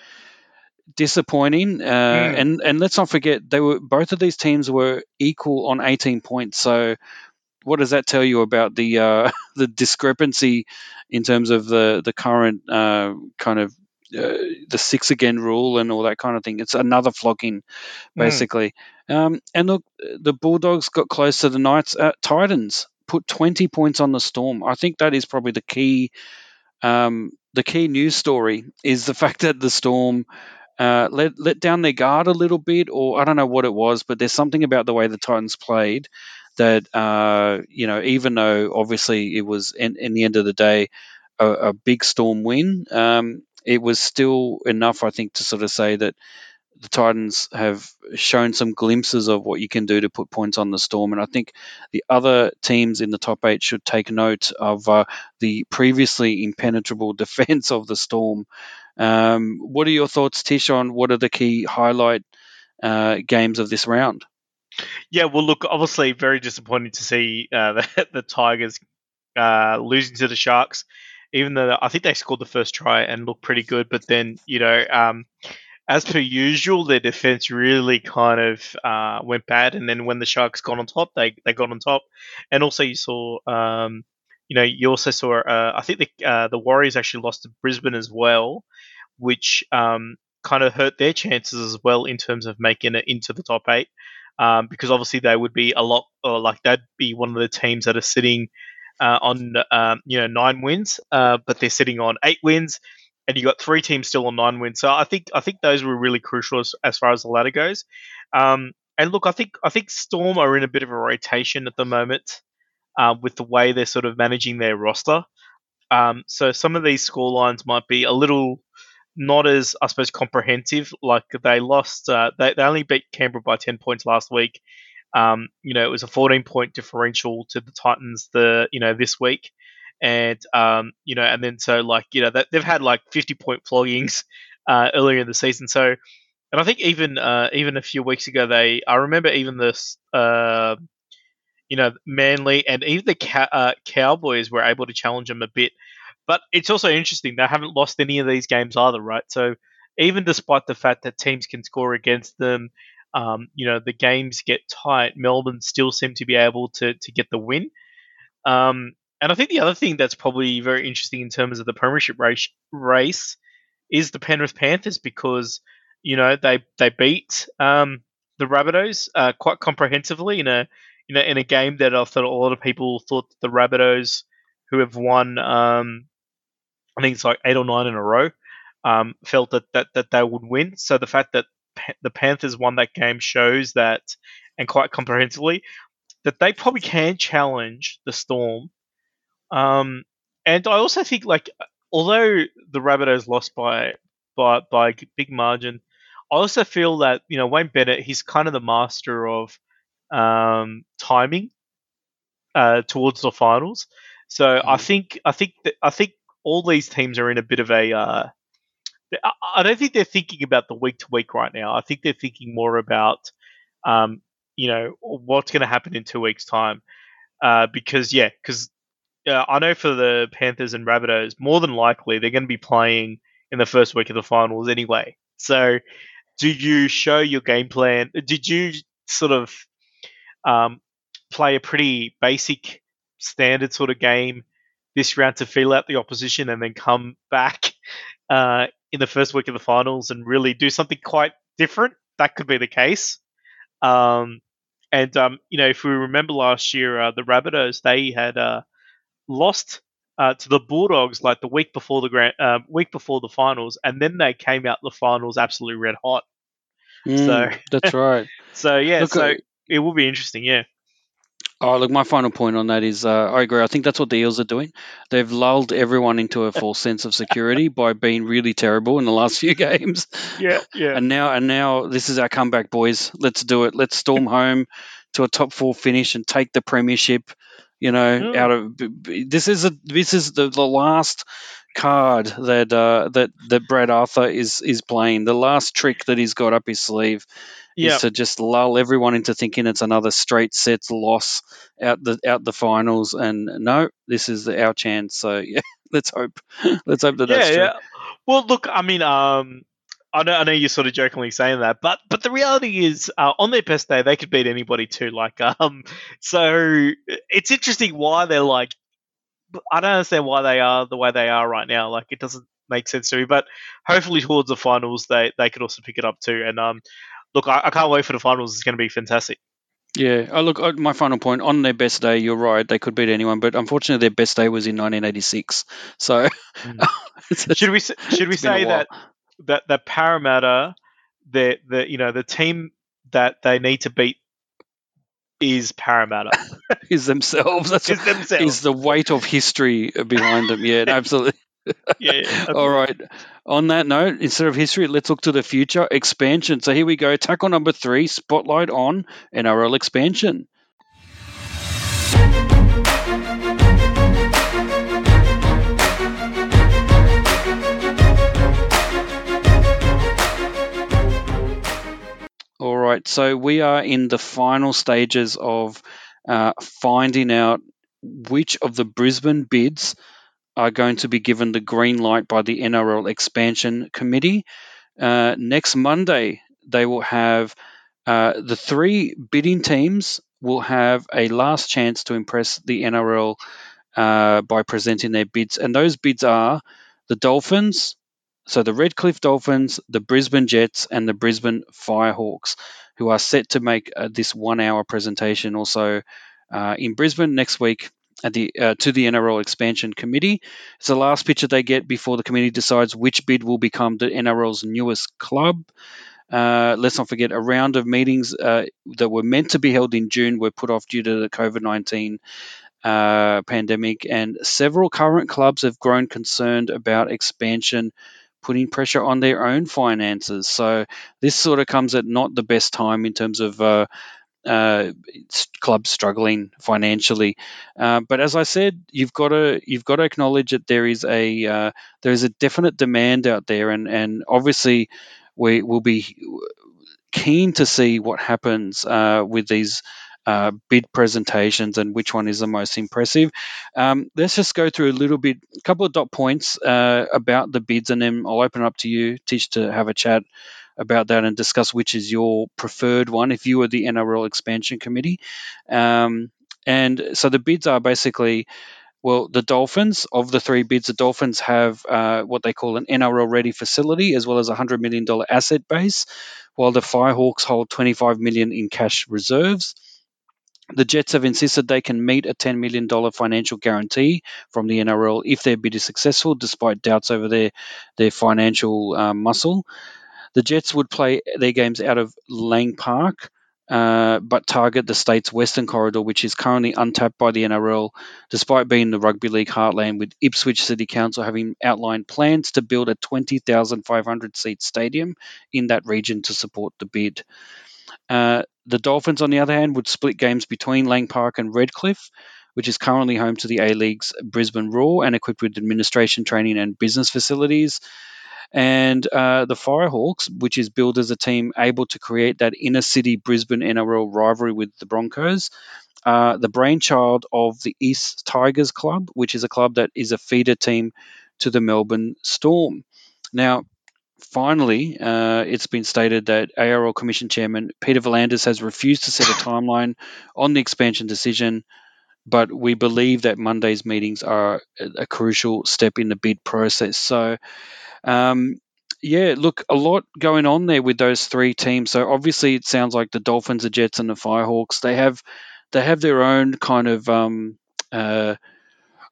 disappointing. Uh, Mm. And and let's not forget they were both of these teams were equal on 18 points. So what does that tell you about the uh, the discrepancy in terms of the the current uh, kind of uh, the six again rule and all that kind of thing? It's another flogging, Mm. basically. Um, and look, the Bulldogs got close to the Knights. Uh, Titans put 20 points on the Storm. I think that is probably the key. Um, the key news story is the fact that the Storm uh, let let down their guard a little bit, or I don't know what it was, but there's something about the way the Titans played that uh, you know, even though obviously it was in, in the end of the day a, a big Storm win, um, it was still enough, I think, to sort of say that the Titans have shown some glimpses of what you can do to put points on the Storm, and I think the other teams in the top eight should take note of uh, the previously impenetrable defense of the Storm. Um, what are your thoughts, Tish, on what are the key highlight uh, games of this round? Yeah, well, look, obviously, very disappointing to see uh, the, the Tigers uh, losing to the Sharks. Even though I think they scored the first try and looked pretty good, but then you know, um, as per usual, their defense really kind of uh, went bad. And then when the Sharks got on top, they they got on top. And also, you saw, um, you know, you also saw. Uh, I think the uh, the Warriors actually lost to Brisbane as well, which um, kind of hurt their chances as well in terms of making it into the top eight um, because obviously they would be a lot, or like they'd be one of the teams that are sitting uh, on um, you know nine wins, uh, but they're sitting on eight wins, and you got three teams still on nine wins. So I think I think those were really crucial as, as far as the ladder goes. Um, and look, I think I think Storm are in a bit of a rotation at the moment uh, with the way they're sort of managing their roster. Um, so some of these score lines might be a little not as I suppose comprehensive. Like they lost, uh, they they only beat Canberra by ten points last week. Um, you know, it was a fourteen point differential to the Titans the you know this week, and um, you know, and then so like you know they, they've had like fifty point floggings uh, earlier in the season. So, and I think even uh, even a few weeks ago they I remember even this. Uh, you know, Manly and even the uh, Cowboys were able to challenge them a bit. But it's also interesting they haven't lost any of these games either, right? So even despite the fact that teams can score against them, um, you know the games get tight. Melbourne still seem to be able to to get the win. Um, and I think the other thing that's probably very interesting in terms of the premiership race, race is the Penrith Panthers because you know they they beat um, the Rabbitohs uh, quite comprehensively in a you know in a game that I thought a lot of people thought the Rabbitohs who have won um, I think it's like eight or nine in a row um, felt that, that that they would win. So the fact that Pa- the Panthers won that game shows that and quite comprehensively that they probably can challenge the Storm. Um, and I also think like although the Rabbitohs lost by by by a big margin, I also feel that you know Wayne Bennett, he's kind of the master of um, timing uh, towards the finals. So mm. I think I think that I think all these teams are in a bit of a. Uh, I don't think they're thinking about the week to week right now. I think they're thinking more about, um, you know, what's going to happen in two weeks' time. Uh, because yeah, because uh, I know for the Panthers and Rabbitohs, more than likely they're going to be playing in the first week of the finals anyway. So, did you show your game plan? Did you sort of um, play a pretty basic, standard sort of game this round to feel out the opposition, and then come back uh, in the first week of the finals and really do something quite different? That could be the case. Um, and um, you know, if we remember last year, uh, the Rabbitohs they had uh, lost uh, to the Bulldogs like the week before the grand, uh, week before the finals, and then they came out the finals absolutely red hot. Mm, so that's right. so yeah, look, so it will be interesting. Yeah. Oh, look, my final point on that is uh, I agree. I think that's what the Eels are doing. They've lulled everyone into a false sense of security by being really terrible in the last few games. Yeah, yeah. And now, and now, this is our comeback, boys. Let's do it. Let's storm home to a top four finish and take the premiership. You know, out of this is a this is the, the last card that uh, that that Brad Arthur is is playing. The last trick that he's got up his sleeve yep. is to just lull everyone into thinking it's another straight sets loss out the out the finals. And no, this is our chance. So yeah, let's hope let's hope that yeah, that's true. Yeah. Well, look, I mean, um, I know, I know you're sort of jokingly saying that, but but the reality is, uh, on their best day, they could beat anybody too. Like, um, so it's interesting why they're like, I don't understand why they are the way they are right now. Like, it doesn't make sense to me. But hopefully, towards the finals, they they could also pick it up too. And um, look, I, I can't wait for the finals. It's going to be fantastic. Yeah, oh, look, uh, my final point on their best day, you're right, they could beat anyone, but unfortunately, their best day was in 1986. So, mm. should we should we say that that that Parramatta, the the you know the team that they need to beat is Parramatta. is themselves. That's is themselves. Is the weight of history behind them. Yeah, absolutely. Yeah, yeah All right. On that note, instead of history, let's look to the future expansion. So here we go. Tackle number three, spotlight on NRL expansion. All right, so we are in the final stages of uh, finding out which of the Brisbane bids are going to be given the green light by the NRL Expansion Committee. Uh, next Monday, they will have uh, the three bidding teams will have a last chance to impress the NRL uh, by presenting their bids, and those bids are the Dolphins, so the Redcliffe Dolphins, the Brisbane Jets, and the Brisbane Firehawks, who are set to make uh, this one-hour presentation also uh, in Brisbane next week at the uh, to the NRL Expansion Committee. It's the last picture they get before the committee decides which bid will become the NRL's newest club. Uh, let's not forget a round of meetings uh, that were meant to be held in June were put off due to the COVID 19 uh, pandemic, and several current clubs have grown concerned about expansion putting pressure on their own finances. So this sort of comes at not the best time in terms of uh, uh, clubs struggling financially. Uh, but as I said, you've got to you've got to acknowledge that there is a uh, there is a definite demand out there, and and obviously we will be keen to see what happens uh, with these uh, bid presentations and which one is the most impressive. Um, let's just go through a little bit, a couple of dot points uh, about the bids, and then I'll open up to you, Tish, to have a chat about that and discuss which is your preferred one if you were the NRL expansion committee. Um, and so the bids are basically. Well, the Dolphins, of the three bids, the Dolphins have uh, what they call an NRL ready facility as well as a $100 million asset base, while the Firehawks hold 25 million in cash reserves. The Jets have insisted they can meet a $10 million financial guarantee from the NRL if their bid is successful, despite doubts over their, their financial uh, muscle. The Jets would play their games out of Lang Park, uh, but target the state's western corridor, which is currently untapped by the NRL, despite being the rugby league heartland, with Ipswich City Council having outlined plans to build a 20,500 seat stadium in that region to support the bid. Uh, the Dolphins, on the other hand, would split games between Lang Park and Redcliffe, which is currently home to the A League's Brisbane Roar and equipped with administration, training, and business facilities. And uh, the Firehawks, which is billed as a team able to create that inner city Brisbane NRL rivalry with the Broncos, uh, the brainchild of the East Tigers Club, which is a club that is a feeder team to the Melbourne Storm. Now, finally, uh, it's been stated that ARL Commission Chairman Peter V'landys has refused to set a timeline on the expansion decision, but we believe that Monday's meetings are a, a crucial step in the bid process. So, um, yeah, look, a lot going on there with those three teams. So obviously, it sounds like the Dolphins, the Jets, and the Firehawks. They have they have their own kind of um, uh,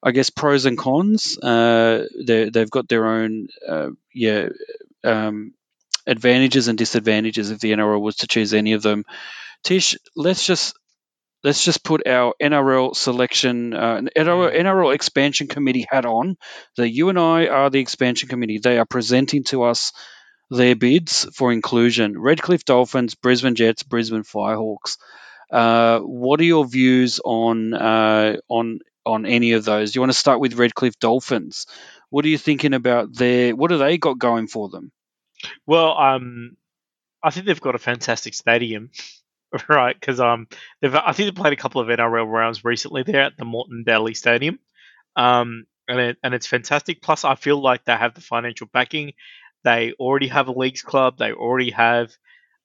I guess pros and cons. Uh, they've got their own uh, yeah um, advantages and disadvantages if the NRL was to choose any of them. Tish, let's just let's just put our NRL selection, uh, NRL, NRL expansion committee hat on. That you and I are the expansion committee. They are presenting to us their bids for inclusion: Redcliffe Dolphins, Brisbane Jets, Brisbane Firehawks. Uh, what are your views on uh, on on any of those? Do you want to start with Redcliffe Dolphins? What are you thinking about their? What do they got going for them? Well, um, I think they've got a fantastic stadium. right? Because um, they've I think they played a couple of NRL rounds recently there at the Moreton Daily Stadium, um, and it, and it's fantastic. Plus, I feel like they have the financial backing. They already have a leagues club. They already have,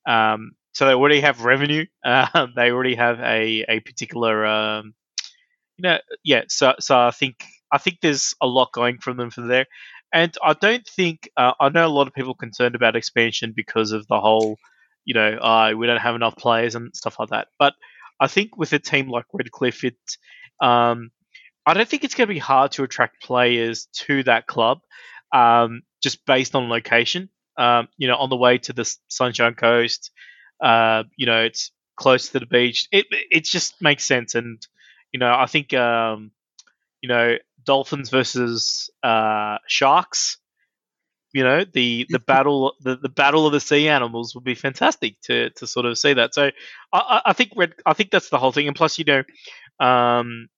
um, so they already have revenue. Uh, they already have a a particular, um, you know, yeah. So so I think I think there's a lot going from them from there. And I don't think uh, I know a lot of people concerned about expansion because of the whole you know, uh, we don't have enough players and stuff like that. But I think with a team like Redcliffe, it, um, I don't think it's going to be hard to attract players to that club, um, just based on location. Um, you know, on the way to the Sunshine Coast, uh, you know, it's close to the beach. It it just makes sense, and you know, I think um, you know, Dolphins versus uh, Sharks you know the the battle the, the battle of the sea animals would be fantastic to to sort of see that. So i i think red i think that's the whole thing. And plus you know um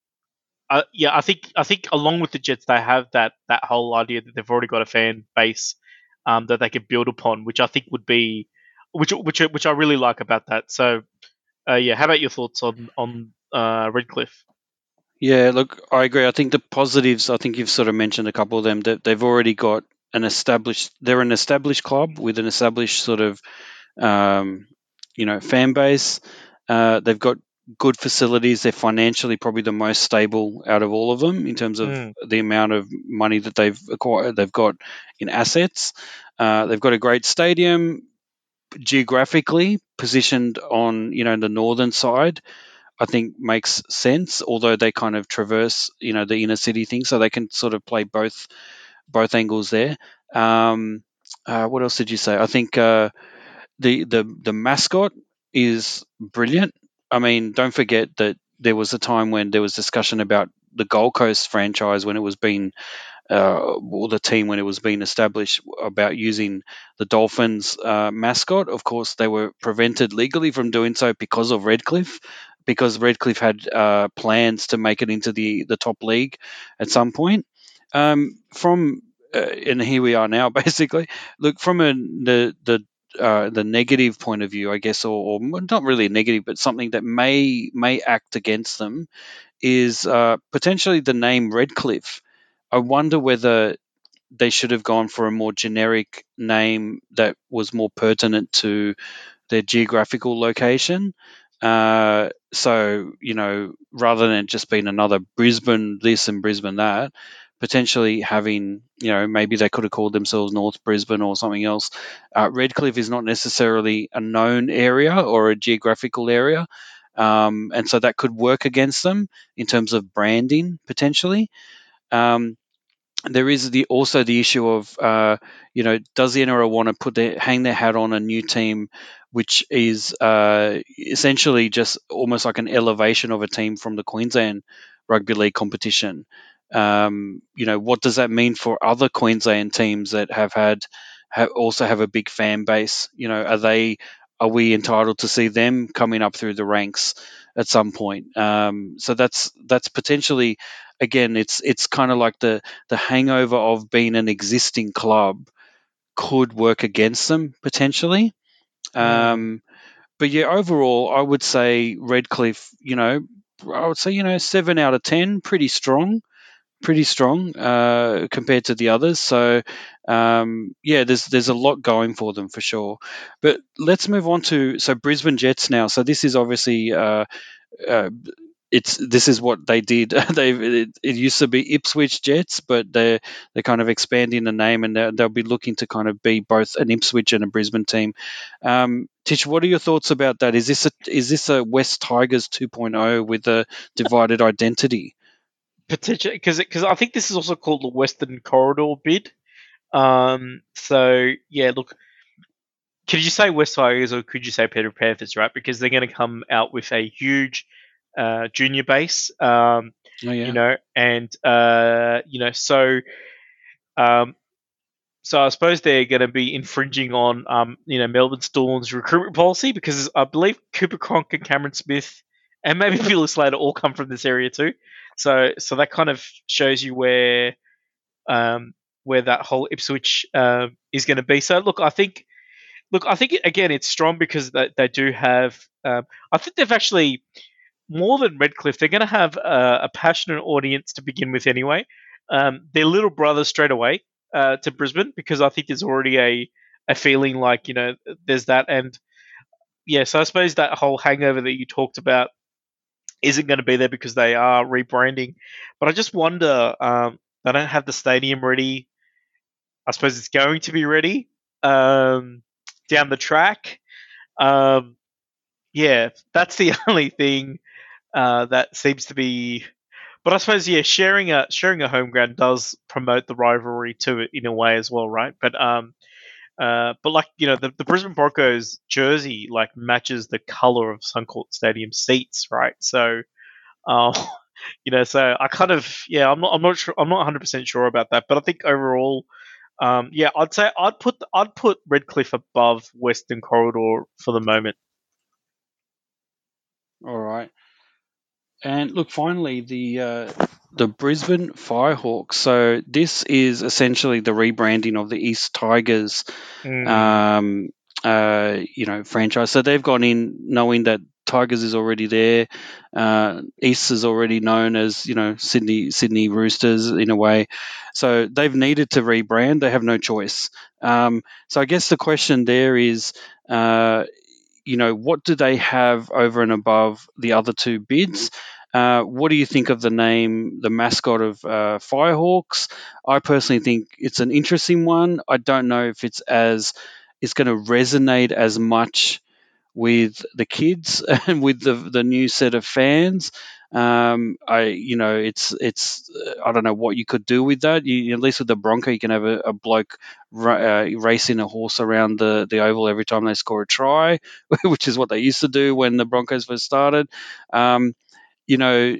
uh, yeah i think i think along with the jets they have that that whole idea that they've already got a fan base um that they could build upon which i think would be which which which i really like about that. So uh, yeah how about your thoughts on on uh redcliffe? Yeah, look, I agree. I think the positives, I think you've sort of mentioned a couple of them, that they've already got an established they're an established club with an established sort of um, you know fan base. Uh, they've got good facilities. They're financially probably the most stable out of all of them in terms of mm. the amount of money that they've acquired. They've got in assets. Uh, they've got a great stadium. Geographically positioned on you know the northern side, I think makes sense. Although they kind of traverse you know the inner city thing, so they can sort of play both both angles there. Um, uh, what else did you say? I think uh, the the the mascot is brilliant. I mean, don't forget that there was a time when there was discussion about the Gold Coast franchise when it was being uh, or the team when it was being established about using the Dolphins uh, mascot. Of course, they were prevented legally from doing so because of Redcliffe, because Redcliffe had uh, plans to make it into the the top league at some point. Um, from uh, and here we are now, basically. Look from a, the the uh, the negative point of view, I guess, or, or, not really negative, but something that may may act against them is uh, potentially the name Redcliffe. I wonder whether they should have gone for a more generic name that was more pertinent to their geographical location. Uh, so you know, rather than just being another Brisbane this and Brisbane that, potentially having, you know, maybe they could have called themselves North Brisbane or something else. Uh, Redcliffe is not necessarily a known area or a geographical area. Um, and so that could work against them in terms of branding potentially. Um, there is the also the issue of uh, you know does the NRL want to put their hang their hat on a new team which is uh, essentially just almost like an elevation of a team from the Queensland rugby league competition. Um, you know, what does that mean for other Queensland teams that have had have also have a big fan base? You know, are they are we entitled to see them coming up through the ranks at some point? Um, so that's that's potentially again, it's it's kind of like the the hangover of being an existing club could work against them potentially. Um, but yeah, overall, I would say Redcliffe. You know, I would say you know seven out of ten, pretty strong, pretty strong uh, compared to the others. So um, yeah, there's there's a lot going for them for sure. But let's move on to so Brisbane Jets now. So this is obviously. Uh, uh, it's this is what they did. they it, it, used to be Ipswich Jets, but they're they're kind of expanding the name, and they'll be looking to kind of be both an Ipswich and a Brisbane team. Um, Tish, what are your thoughts about that? Is this a is this a West Tigers 2.0 with a divided identity? Potentially, because because I think this is also called the Western Corridor bid. Um, so yeah, look, could you say West Tigers or could you say Penrith Panthers, right? Because they're going to come out with a huge uh, junior base. Um, oh, yeah. You know, and uh, you know, so um, so I suppose they're going to be infringing on um, you know Melbourne Storm's recruitment policy because I believe Cooper Cronk and Cameron Smith and maybe Felix Slater all come from this area too. So so that kind of shows you where um, where that whole Ipswich uh, is going to be. So look, I think look, I think again it's strong because they, they do have. Um, I think they've actually more than Redcliffe, they're going to have a, a, passionate audience to begin with anyway. Um, their little brother straight away uh, to Brisbane because I think there's already a, a feeling like, you know, there's that. And yeah, so I suppose that whole hangover that you talked about isn't going to be there because they are rebranding. But I just wonder, um, they don't have the stadium ready. I suppose it's going to be ready um, down the track. Um, yeah, that's the only thing uh, that seems to be. But I suppose yeah, sharing a sharing a home ground does promote the rivalry to it in a way as well, right? But um, uh, but like you know, the, the Brisbane Broncos jersey like matches the color of Suncorp Stadium seats, right? So, uh, you know, so I kind of yeah, I'm not I'm not sure I'm not 100 percent sure about that, but I think overall, um, yeah, I'd say I'd put I'd put Redcliffe above Western Corridor for the moment. All right. And look, finally, the uh, the Brisbane Firehawks. So this is essentially the rebranding of the East Tigers, mm. um, uh, you know, franchise. So they've gone in knowing that Tigers is already there. Uh, East is already known as you know Sydney Sydney Roosters in a way. So they've needed to rebrand. They have no choice. Um, so I guess the question there is. Uh, you know, what do they have over and above the other two bids? Uh, what do you think of the name, the mascot of uh, Firehawks? I personally think it's an interesting one. I don't know if it's as it's going to resonate as much with the kids and with the the new set of fans. Um, I, you know, it's it's I don't know what you could do with that. You, at least with the Bronco, you can have a, a bloke ra- uh, racing a horse around the the oval every time they score a try, which is what they used to do when the Broncos first started. Um, you know,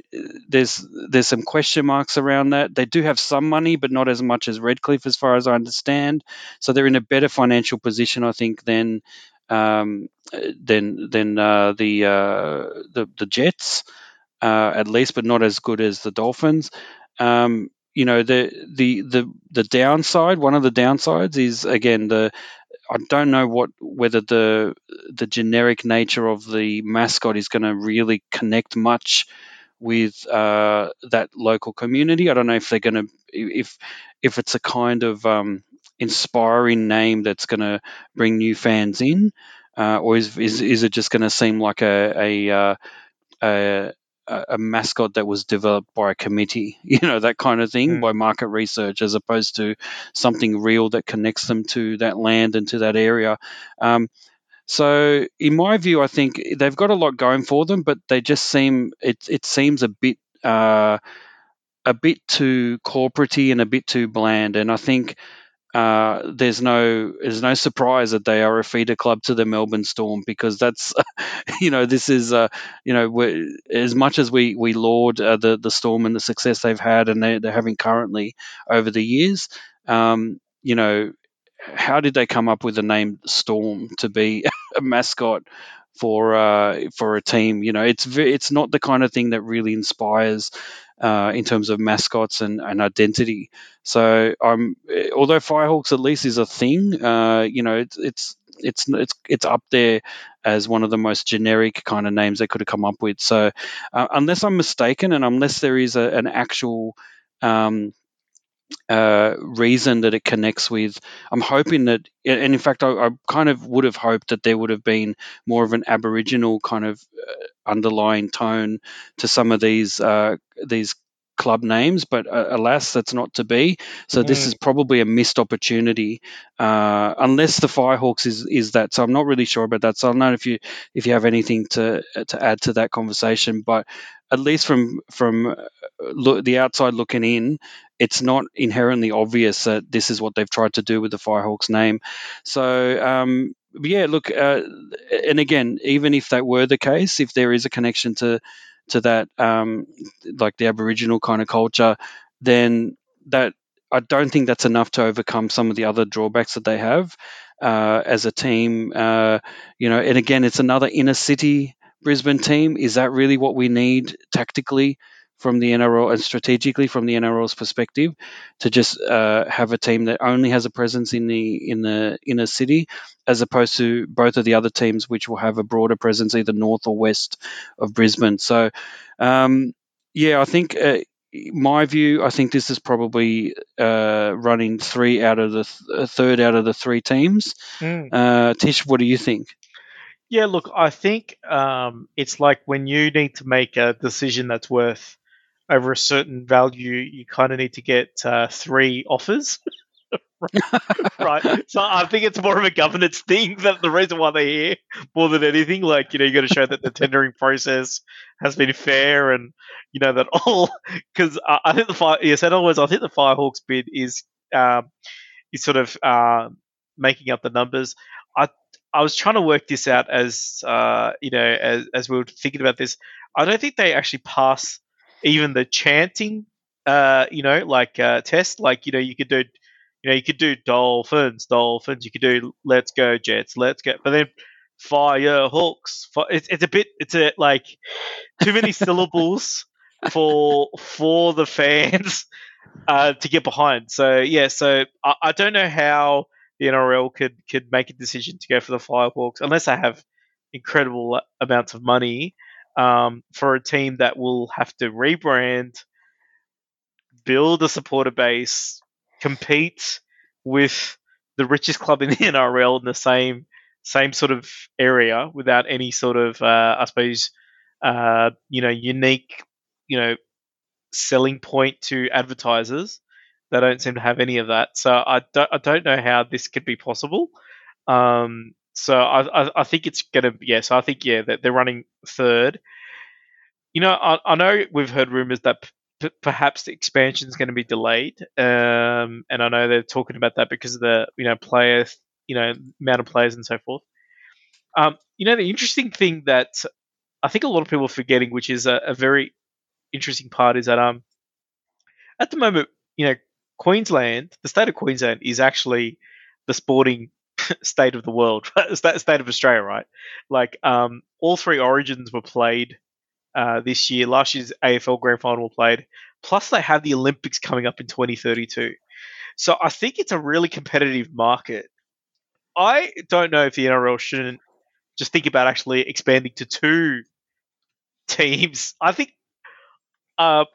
there's there's some question marks around that. They do have some money, but not as much as Redcliffe, as far as I understand. So they're in a better financial position, I think, than um, than than uh, the, uh, the the Jets, uh, at least, but not as good as the Dolphins. Um, you know, the the the the downside. One of the downsides is again the I don't know what whether the the generic nature of the mascot is going to really connect much with uh, that local community. I don't know if they're going to if if it's a kind of um, inspiring name that's going to bring new fans in, uh, or is, is is it just going to seem like a a, uh, a a, mascot that was developed by a committee, you know, that kind of thing, mm. by market research, as opposed to something real that connects them to that land and to that area. Um, so, in my view, I think they've got a lot going for them, but they just seem it. It seems a bit. Uh, a bit too corporatey and a bit too bland, and I think uh, there's no there's no surprise that they are a feeder club to the Melbourne Storm because that's you know this is uh, you know as much as we we laud uh, the the Storm and the success they've had and they, they're having currently over the years, um, you know how did they come up with the name Storm to be a mascot for uh, for a team? You know, it's it's not the kind of thing that really inspires uh, in terms of mascots and, and identity. So I'm although Firehawks at least is a thing, uh, you know, it's it's it's it's it's up there as one of the most generic kind of names they could have come up with. So uh, unless I'm mistaken, and unless there is a, an actual um, uh, reason that it connects with. I'm hoping that, and in fact, I, I, kind of would have hoped that there would have been more of an Aboriginal kind of uh, underlying tone to some of these uh, these club names, but uh, alas, that's not to be. So mm. this is probably a missed opportunity, uh, unless the Firehawks is is that. So I'm not really sure about that. So I don't know if you if you have anything to to add to that conversation, but at least from from uh, look, the outside looking in, it's not inherently obvious that this is what they've tried to do with the Firehawks name. So um, yeah, look, uh, and again, even if that were the case, if there is a connection to to that, um, like the Aboriginal kind of culture, then that I don't think that's enough to overcome some of the other drawbacks that they have uh, as a team. Uh, you know, and again, it's another inner city Brisbane team. Is that really what we need tactically? From the NRL and strategically from the NRL's perspective to just uh, have a team that only has a presence in the in the inner city, as opposed to both of the other teams which will have a broader presence either north or west of Brisbane. So, um, yeah, I think. Uh, my view, I think this is probably uh, running three out of the th- third out of the three teams. Mm. Tish, what do you think? Yeah, look, I think um, it's like when you need to make a decision that's worth over a certain value, you kind of need to get uh, three offers. right. So I think it's more of a governance thing that the reason why they're here more than anything. Like, you know, you got to show that the tendering process has been fair and, you know, that all, because I, think the fire, yes, in other words, I think the Firehawks bid is, um, is sort of uh, making up the numbers. I, I was trying to work this out as, uh, you know, as, as we were thinking about this. I don't think they actually pass even the chanting, uh, you know, like uh, test, like you know, you could do, you know, you could do dolphins, dolphins. You could do let's go Jets, let's go. But then fire hawks. It's it's a bit it's a like too many syllables for for the fans uh, to get behind. So yeah, so I, I don't know how the NRL could could make a decision to go for the Firehawks unless they have incredible amounts of money um, for a team that will have to rebrand, build a supporter base, compete with the richest club in the NRL in the same same sort of area without any sort of, uh, I suppose, uh, you know, unique, you know, selling point to advertisers. They don't seem to have any of that. So I don't, I don't know how this could be possible. Um, so I, I, I think it's gonna yeah. So I think yeah that they're running third. You know, I, I know we've heard rumors that p- perhaps the expansion is going to be delayed, um, and I know they're talking about that because of the you know player you know amount of players and so forth. Um, you know, the interesting thing that I think a lot of people are forgetting, which is a, a very interesting part, is that um at the moment, you know, Queensland, the state of Queensland, is actually the sporting state of the world, state of Australia, right? Like, um, all three origins were played uh, this year. Last year's AFL Grand Final played. Plus, they have the Olympics coming up in 2032. So I think it's a really competitive market. I don't know if the NRL shouldn't just think about actually expanding to two teams. I think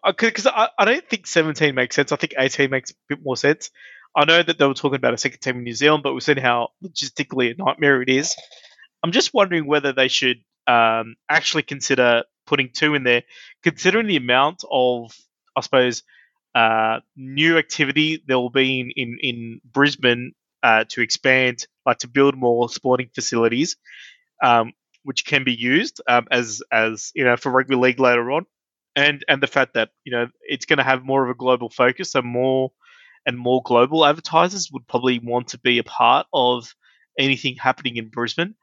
because uh, I, I don't think 17 makes sense. I think 18 makes a bit more sense. I know that they were talking about a second team in New Zealand, but we've seen how logistically a nightmare it is. I'm just wondering whether they should um, actually consider putting two in there, considering the amount of, I suppose, uh, new activity there will be in in, in Brisbane uh, to expand, like to build more sporting facilities, um, which can be used um, as as you know for rugby league later on, and and the fact that you know it's going to have more of a global focus, so more and more global advertisers would probably want to be a part of anything happening in Brisbane.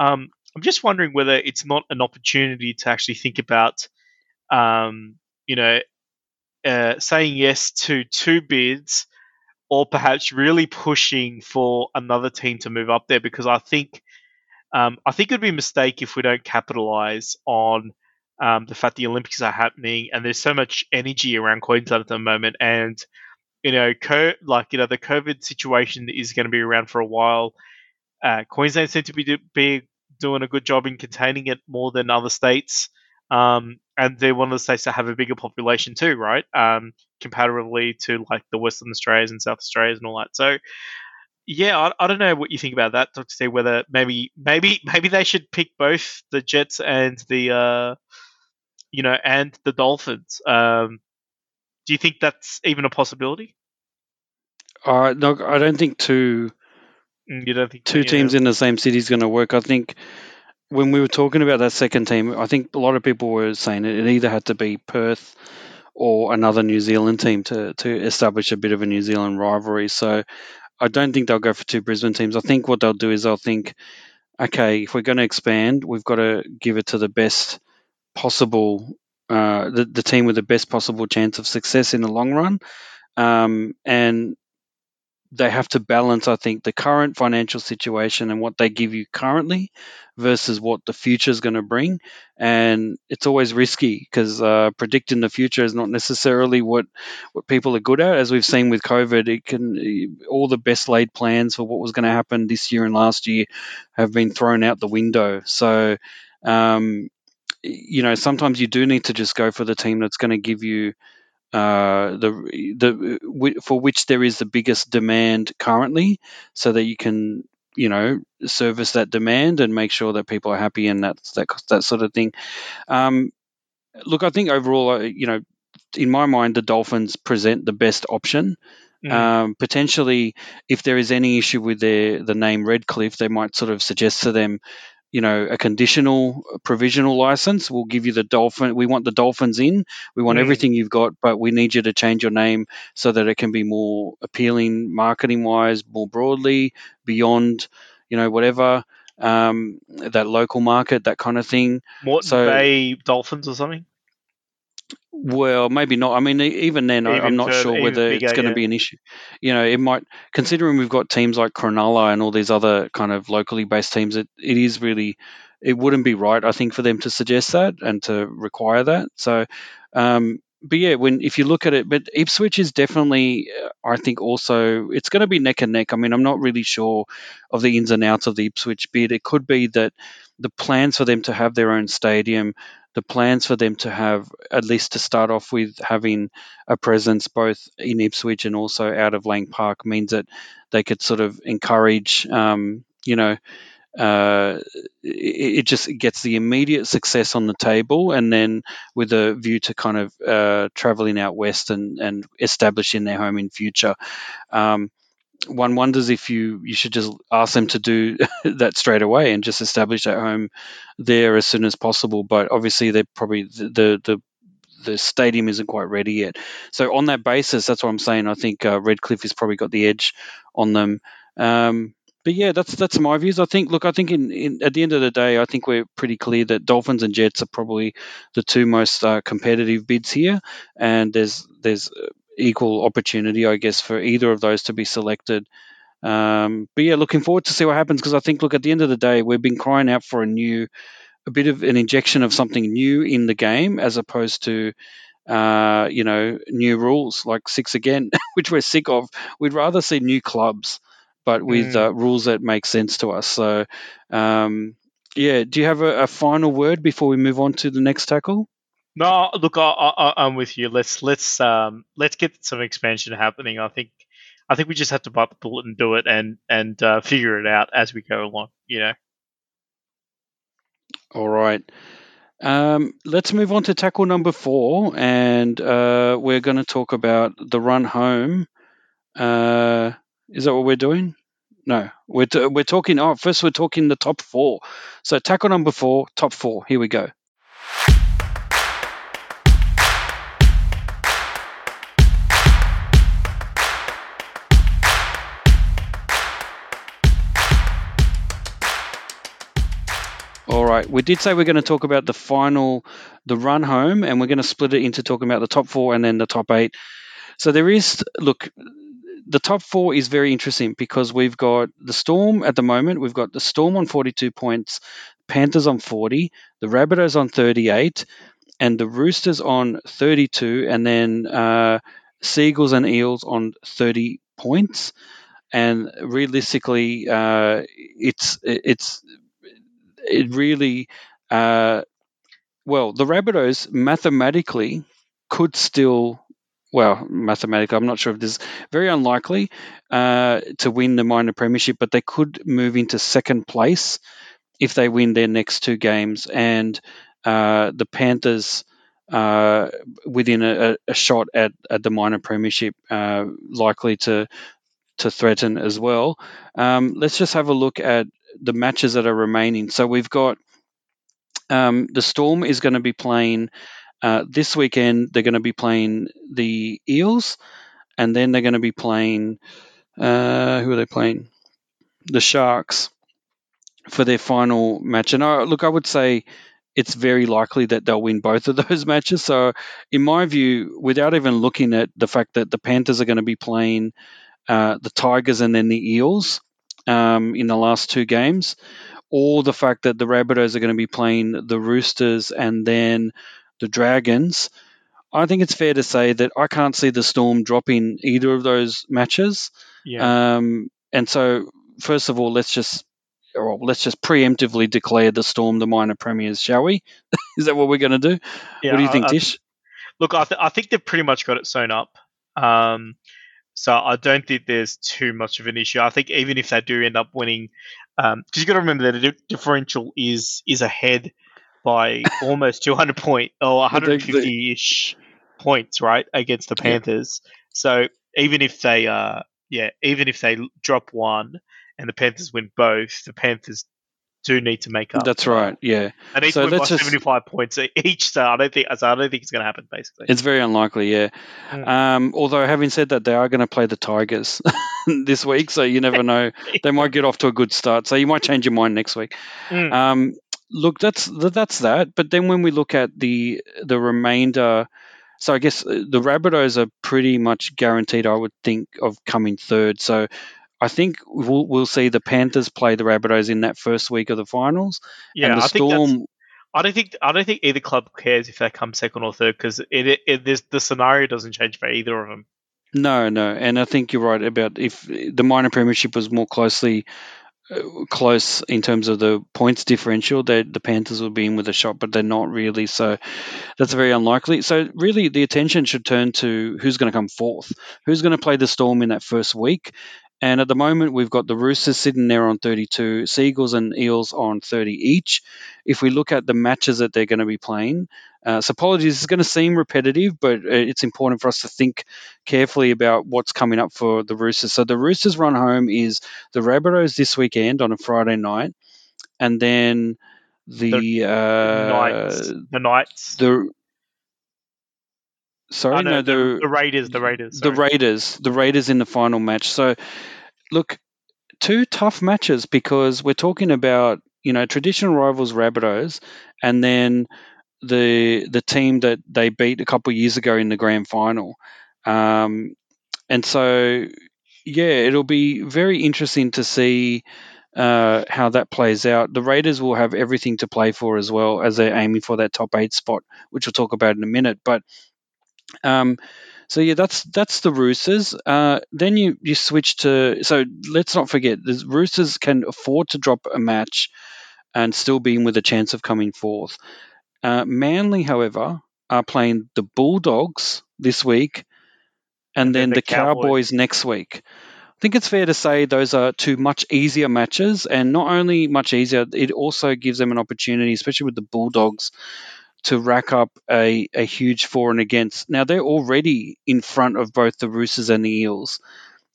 Um, I'm just wondering whether it's not an opportunity to actually think about, um, you know, uh, saying yes to two bids, or perhaps really pushing for another team to move up there. Because I think, um, I think it would be a mistake if we don't capitalize on um, the fact the Olympics are happening and there's so much energy around Queensland at the moment, and you know, co- like you know, the COVID situation is going to be around for a while. Uh, Queensland seems to be, do- be doing a good job in containing it more than other states, um, and they're one of the states that have a bigger population too, right? Um, comparatively to like the Western Australias and South Australias and all that. So, yeah, I, I don't know what you think about that. To see whether maybe maybe maybe they should pick both the Jets and the uh, you know and the Dolphins. Um, do you think that's even a possibility? Uh, I don't think two Mm, You don't think two teams in the same city is going to work. I think when we were talking about that second team, I think a lot of people were saying it, it either had to be Perth or another New Zealand team to to establish a bit of a New Zealand rivalry. So I don't think they'll go for two Brisbane teams. I think what they'll do is they'll think, okay, if we're going to expand, we've got to give it to the best possible, uh, the the team with the best possible chance of success in the long run, um, and they have to balance, I think, the current financial situation and what they give you currently versus what the future is going to bring. And it's always risky because uh, predicting the future is not necessarily what, what people are good at. As we've seen with COVID, it can all the best laid plans for what was going to happen this year and last year have been thrown out the window. So, um, you know, sometimes you do need to just go for the team that's going to give you uh, the the wi- for which there is the biggest demand currently, so that you can you know service that demand and make sure that people are happy and that's that that sort of thing. Um, look, I think overall, uh, you know, in my mind, the Dolphins present the best option. Mm. Um, potentially, if there is any issue with their the name Redcliffe, they might sort of suggest to them, you know, a conditional a provisional license. We'll give you the dolphin. We want the Dolphins in. We want Mm. everything you've got, but we need you to change your name so that it can be more appealing, marketing wise, more broadly, beyond, you know, whatever um, that local market, that kind of thing. Moreton so- Bay Dolphins or something. Well, maybe not. I mean, even then, Even I'm not further- sure whether bigger, it's going to be an issue. You know, it might, considering we've got teams like Cronulla and all these other kind of locally based teams, it, it is really, it wouldn't be right, I think, for them to suggest that and to require that. So, um, but yeah, when if you look at it, but Ipswich is definitely, uh, I think, also it's going to be neck and neck. I mean, I'm not really sure of the ins and outs of the Ipswich bid. It could be that the plans for them to have their own stadium, the plans for them to have at least to start off with having a presence both in Ipswich and also out of Lang Park means that they could sort of encourage, um, you know, uh, it, it just gets the immediate success on the table, and then with a view to kind of uh, traveling out west and, and establishing their home in future. Um, one wonders if you you should just ask them to do that straight away and just establish that home there as soon as possible. But obviously, they're probably the the, the stadium isn't quite ready yet. So on that basis, that's what I'm saying. I think uh, Redcliffe has probably got the edge on them. Um, but yeah, that's that's my views. I think. Look, I think in, in at the end of the day, I think we're pretty clear that Dolphins and Jets are probably the two most uh, competitive bids here, and there's there's equal opportunity, I guess, for either of those to be selected. Um, but yeah, looking forward to see what happens because I think, look, at the end of the day, we've been crying out for a new, a bit of an injection of something new in the game as opposed to, uh, you know, new rules like six again, which we're sick of. We'd rather see new clubs, but with Mm. uh, rules that make sense to us. So, um, yeah, do you have a, a final word before we move on to the next tackle? No, look, I, I'm with you. Let's let's um let's get some expansion happening. I think I think we just have to bite the bullet and do it, and and uh, figure it out as we go along. You know. All right. Um, let's move on to tackle number four, and uh, we're going to talk about the run home. Uh, is that what we're doing? No, we're t- we're talking. Oh, first we're talking the top four. So tackle number four, top four. Here we go. All right. We did say we're going to talk about the final, the run home, and we're going to split it into talking about the top four and then the top eight. So there is, look, the top four is very interesting because we've got the Storm at the moment. We've got the Storm on 42 points, Panthers on 40, the Rabbitohs on 38, and the Roosters on 32, and then uh, Seagulls and Eels on 30 points. And realistically, uh, it's it's it really uh, well the Rabbitohs mathematically could still well, mathematically, I'm not sure if this is very unlikely uh, to win the minor premiership, but they could move into second place if they win their next two games. And uh, the Panthers, uh, within a, a, shot at, at the minor premiership, uh, likely to to threaten as well. Um, let's just have a look at the matches that are remaining. So we've got um, the Storm is going to be playing uh, this weekend they're going to be playing the Eels, and then they're going to be playing uh, who are they playing? The Sharks for their final match. And I, look, I would say it's very likely that they'll win both of those matches. So, in my view, without even looking at the fact that the Panthers are going to be playing uh, the Tigers and then the Eels um, in the last two games, or the fact that the Rabbitohs are going to be playing the Roosters and then the Dragons, I think it's fair to say that I can't see the Storm dropping either of those matches. Yeah. Um, and so, first of all, let's just well, let's just preemptively declare the Storm the minor premiers, shall we? Is that what we're going to do? Yeah, what do you think, I, I, Tish? Look, I, th- I think they've pretty much got it sewn up. Um, so I don't think there's too much of an issue. I think even if they do end up winning, because um, you've got to remember that the differential is is ahead by almost 200 point or 150-ish points, right, against the Panthers. Yeah. So even if they, uh, yeah, even if they drop one and the Panthers win both, the Panthers do need to make up. That's right. Yeah, and need so win by just, 75 points each. So I don't think, so I don't think it's going to happen. Basically, it's very unlikely. Yeah. Mm. Um, although having said that, they are going to play the Tigers this week, so you never know. they might get off to a good start. So you might change your mind next week. Mm. Um, look, that's that's that. But then when we look at the the remainder, so I guess uh, the Rabbitohs are pretty much guaranteed. I would think of coming third. So I think we'll, we'll see the Panthers play the Rabbitohs in that first week of the finals. Yeah, and the I Storm. Think I don't think I don't think either club cares if they come second or third because it, it, it this, the scenario doesn't change for either of them. No, no, and I think you're right about if the minor premiership was more closely uh, close in terms of the points differential. That the Panthers will be in with a shot, but they're not really. So that's very unlikely. So really, the attention should turn to who's going to come fourth, who's going to play the Storm in that first week. And at the moment, we've got the Roosters sitting there on 32, Seagulls and Eels on 30 each. If we look at the matches that they're going to be playing, uh, so apologies, it's going to seem repetitive, but uh, it's important for us to think carefully about what's coming up for the Roosters. So the Roosters run home is the Rabbitohs this weekend on a Friday night, and then the the, uh, Knights, the Knights, the sorry, oh, no, no, the, the Raiders, the Raiders, sorry. the Raiders, the Raiders in the final match. So look, two tough matches because we're talking about you know traditional rivals Rabbitohs, and then the the team that they beat a couple of years ago in the grand final. Um, and so, yeah, it'll be very interesting to see uh, how that plays out. The Raiders will have everything to play for as well as they're aiming for that top eight spot, which we'll talk about in a minute. But um, so yeah, that's that's the Roosters. Uh, then you you switch to so let's not forget the Roosters can afford to drop a match and still be in with a chance of coming fourth. Uh, Manly, however, are playing the Bulldogs this week and, and then, then, the, the Cowboys. Cowboys next week. I think it's fair to say those are two much easier matches, and not only much easier, it also gives them an opportunity, especially with the Bulldogs, to rack up a, a huge for and against. Now, they're already in front of both the Roosters and the Eels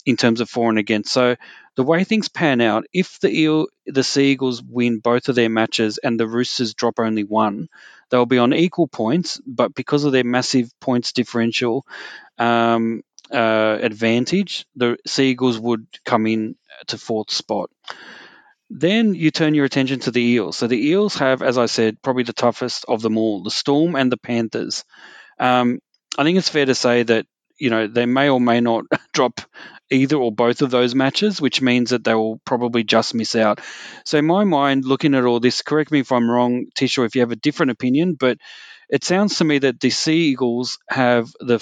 in terms of for and against. So the way things pan out, if the Eel, the Seagulls win both of their matches and the Roosters drop only one, they'll be on equal points. But because of their massive points differential um, uh, advantage, the Seagulls would come in to fourth spot. Then you turn your attention to the Eels. So the Eels have, as I said, probably the toughest of them all the Storm and the Panthers. Um, I think it's fair to say that, you know, they may or may not drop either or both of those matches, which means that they will probably just miss out. So, in my mind, looking at all this, correct me if I'm wrong, Tisha, if you have a different opinion, but it sounds to me that the Sea Eagles have the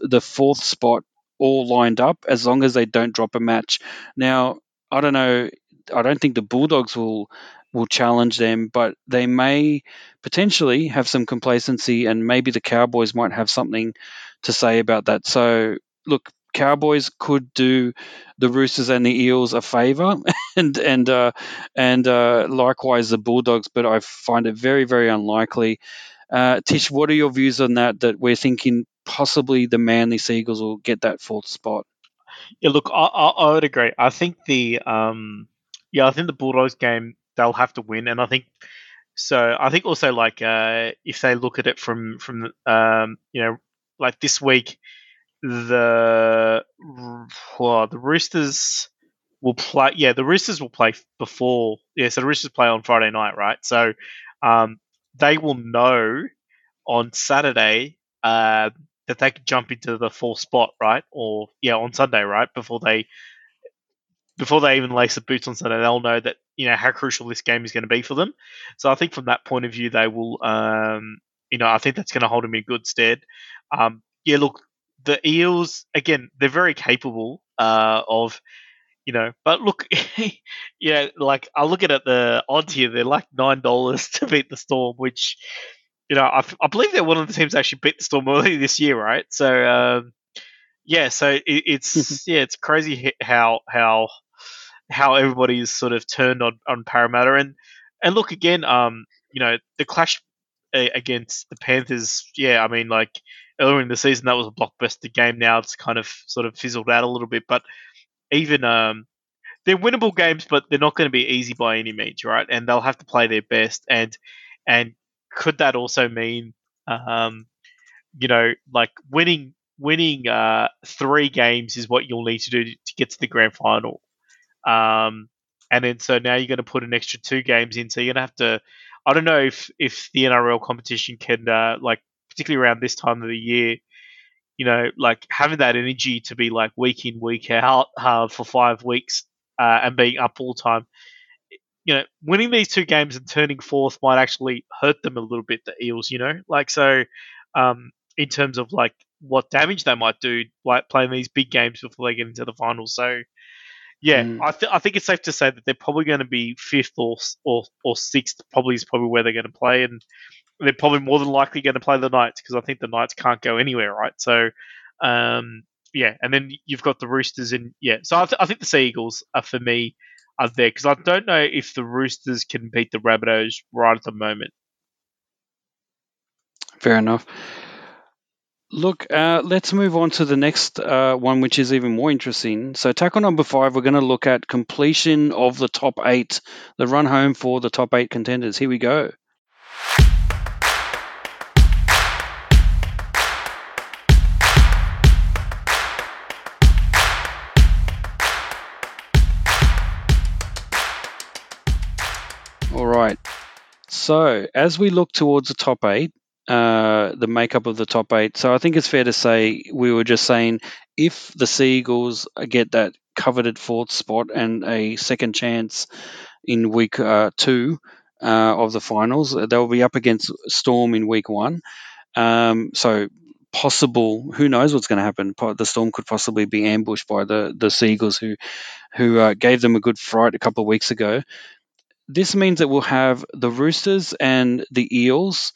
the fourth spot all lined up as long as they don't drop a match. Now, I don't know I don't think the Bulldogs will will challenge them, but they may potentially have some complacency, and maybe the Cowboys might have something to say about that. So, look, Cowboys could do the Roosters and the Eels a favour, and and uh, and uh, likewise the Bulldogs, but I find it very very unlikely. Uh, Tish, what are your views on that? That we're thinking possibly the Manly Seagulls will get that fourth spot. Yeah, look, I, I, I would agree. I think the um, yeah, I think the Bulldogs game they'll have to win, and I think so. I think also like uh, if they look at it from from um, you know like this week, the well, the Roosters will play. Yeah, the Roosters will play before. Yeah, so the Roosters play on Friday night, right? So um, they will know on Saturday uh, that they could jump into the fourth spot, right? Or yeah, on Sunday, right? Before they before they even lace the boots on Sunday, they'll know that you know how crucial this game is going to be for them. So I think from that point of view, they will. Um, you know, I think that's going to hold them in good stead. Um, yeah, look, the Eels again, they're very capable uh, of. You know, but look, yeah, like I look at it, the odds here, they're like nine dollars to beat the Storm, which, you know, I, I believe they're one of the teams that actually beat the Storm early this year, right? So, um, yeah, so it, it's yeah, it's crazy how how how everybody's sort of turned on, on Parramatta. And and look again, um, you know, the clash against the Panthers. Yeah, I mean, like earlier in the season, that was a blockbuster game. Now it's kind of sort of fizzled out a little bit, but even um, they're winnable games, but they're not going to be easy by any means, right? And they'll have to play their best. And and could that also mean, um, you know, like winning winning uh, three games is what you'll need to do to get to the grand final? Um, and then so now you're going to put an extra two games in. So you're going to have to. I don't know if if the NRL competition can uh, like particularly around this time of the year, you know, like having that energy to be like week in week out uh, for five weeks uh, and being up all time. You know, winning these two games and turning fourth might actually hurt them a little bit. The Eels, you know, like so, um, in terms of like what damage they might do, like playing these big games before they get into the finals. So, yeah, mm. I, th- I think it's safe to say that they're probably going to be fifth or or, or sixth. Probably is probably where they're going to play, and they're probably more than likely going to play the Knights because I think the Knights can't go anywhere, right? So, um, yeah, and then you've got the Roosters, and yeah, so I, th- I think the Sea Eagles are for me are there because I don't know if the Roosters can beat the Rabbitohs right at the moment. Fair enough. Look, uh, let's move on to the next uh, one, which is even more interesting. So, tackle number five, we're going to look at completion of the top eight, the run home for the top eight contenders. Here we go. All right. So, as we look towards the top eight, uh, the makeup of the top eight. So I think it's fair to say we were just saying if the Seagulls get that coveted fourth spot and a second chance in week uh, two uh, of the finals, they'll be up against Storm in week one. Um, so possible, who knows what's going to happen? The Storm could possibly be ambushed by the the Sea Eagles who who uh, gave them a good fright a couple of weeks ago. This means that we'll have the Roosters and the Eels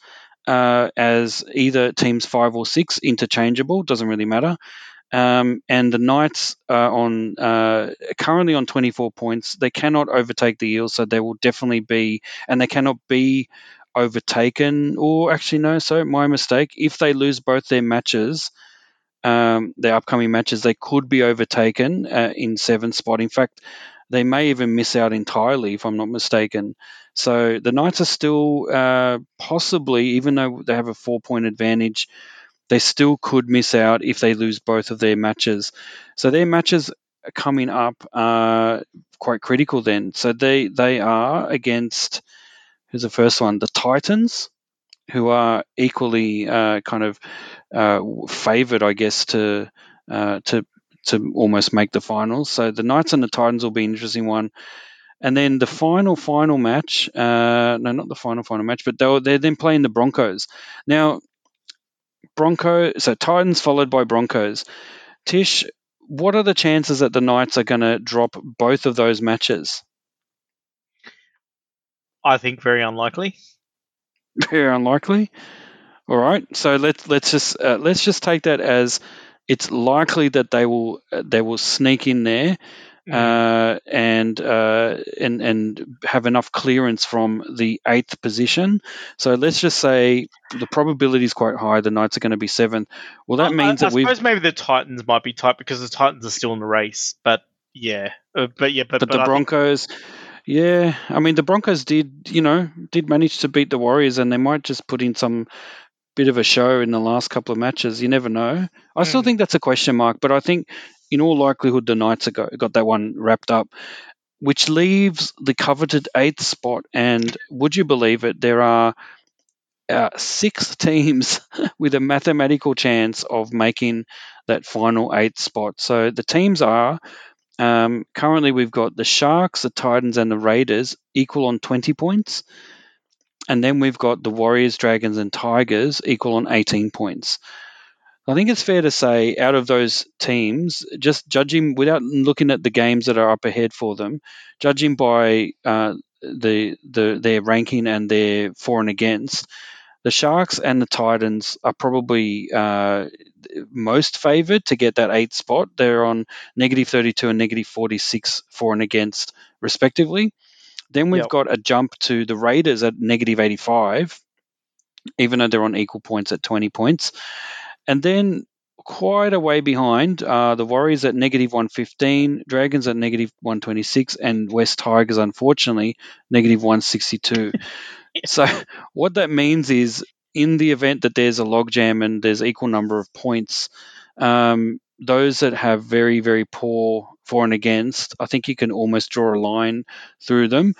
uh, as either teams five or six, interchangeable, doesn't really matter. Um, and the Knights are on uh, currently on 24 points. They cannot overtake the Eels, so they will definitely be, and they cannot be overtaken. Or actually, no, so my mistake. If they lose both their matches, um, their upcoming matches, they could be overtaken uh, in seventh spot. In fact, they may even miss out entirely, if I'm not mistaken. So the Knights are still uh, possibly, even though they have a four point advantage, they still could miss out if they lose both of their matches. So their matches coming up are quite critical then. So they they are against who's the first one? The Titans, who are equally uh, kind of uh, favoured, I guess, to uh, to to almost make the finals. So the Knights and the Titans will be an interesting one. And then the final final match, uh, no, not the final final match, but they're they're then playing the Broncos. Now, Bronco, so Titans followed by Broncos. Tish, what are the chances that the Knights are going to drop both of those matches? I think very unlikely. Very unlikely. All right, so let's let's just uh, let's just take that as it's likely that they will uh, they will sneak in there. Uh, and uh, and and have enough clearance from the eighth position. So let's just say the probability is quite high. The Knights are going to be seventh. Well, that means I, I, that we I suppose maybe the Titans might be tight because the Titans are still in the race. But yeah, uh, but yeah, but, but, but the Broncos. Think- yeah, I mean the Broncos did, you know, did manage to beat the Warriors, and they might just put in some bit of a show in the last couple of matches. You never know. I mm. still think that's a question mark, but I think in all likelihood the Knights got that one wrapped up, which leaves the coveted eighth spot. And would you believe it? There are uh, six teams with a mathematical chance of making that final eighth spot. So the teams are um, currently we've got the Sharks, the Titans, and the Raiders equal on 20 points. And then we've got the Warriors, Dragons, and Tigers equal on 18 points. I think it's fair to say, out of those teams, just judging without looking at the games that are up ahead for them, judging by uh, the the their ranking and their for and against, the Sharks and the Titans are probably uh, most favoured to get that eighth spot. They're on negative 32 and negative 46 for and against, respectively. Then we've yep. got a jump to the Raiders at negative 85, even though they're on equal points at 20 points. And then quite a way behind uh, the Warriors at negative 115, Dragons at negative 126, and West Tigers, unfortunately, negative 162. so, what that means is in the event that there's a logjam and there's equal number of points, um, those that have very, very poor for and against, I think you can almost draw a line through them.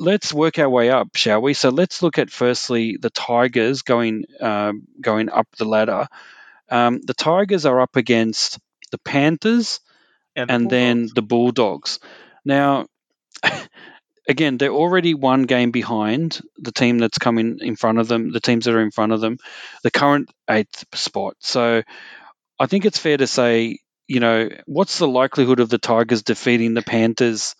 Let's work our way up, shall we? So let's look at firstly the Tigers going uh, going up the ladder. Um, the Tigers are up against the Panthers and, and the then the Bulldogs. Now, again, they're already one game behind the team that's coming in front of them, the teams that are in front of them, the current eighth spot. So I think it's fair to say, you know, what's the likelihood of the Tigers defeating the Panthers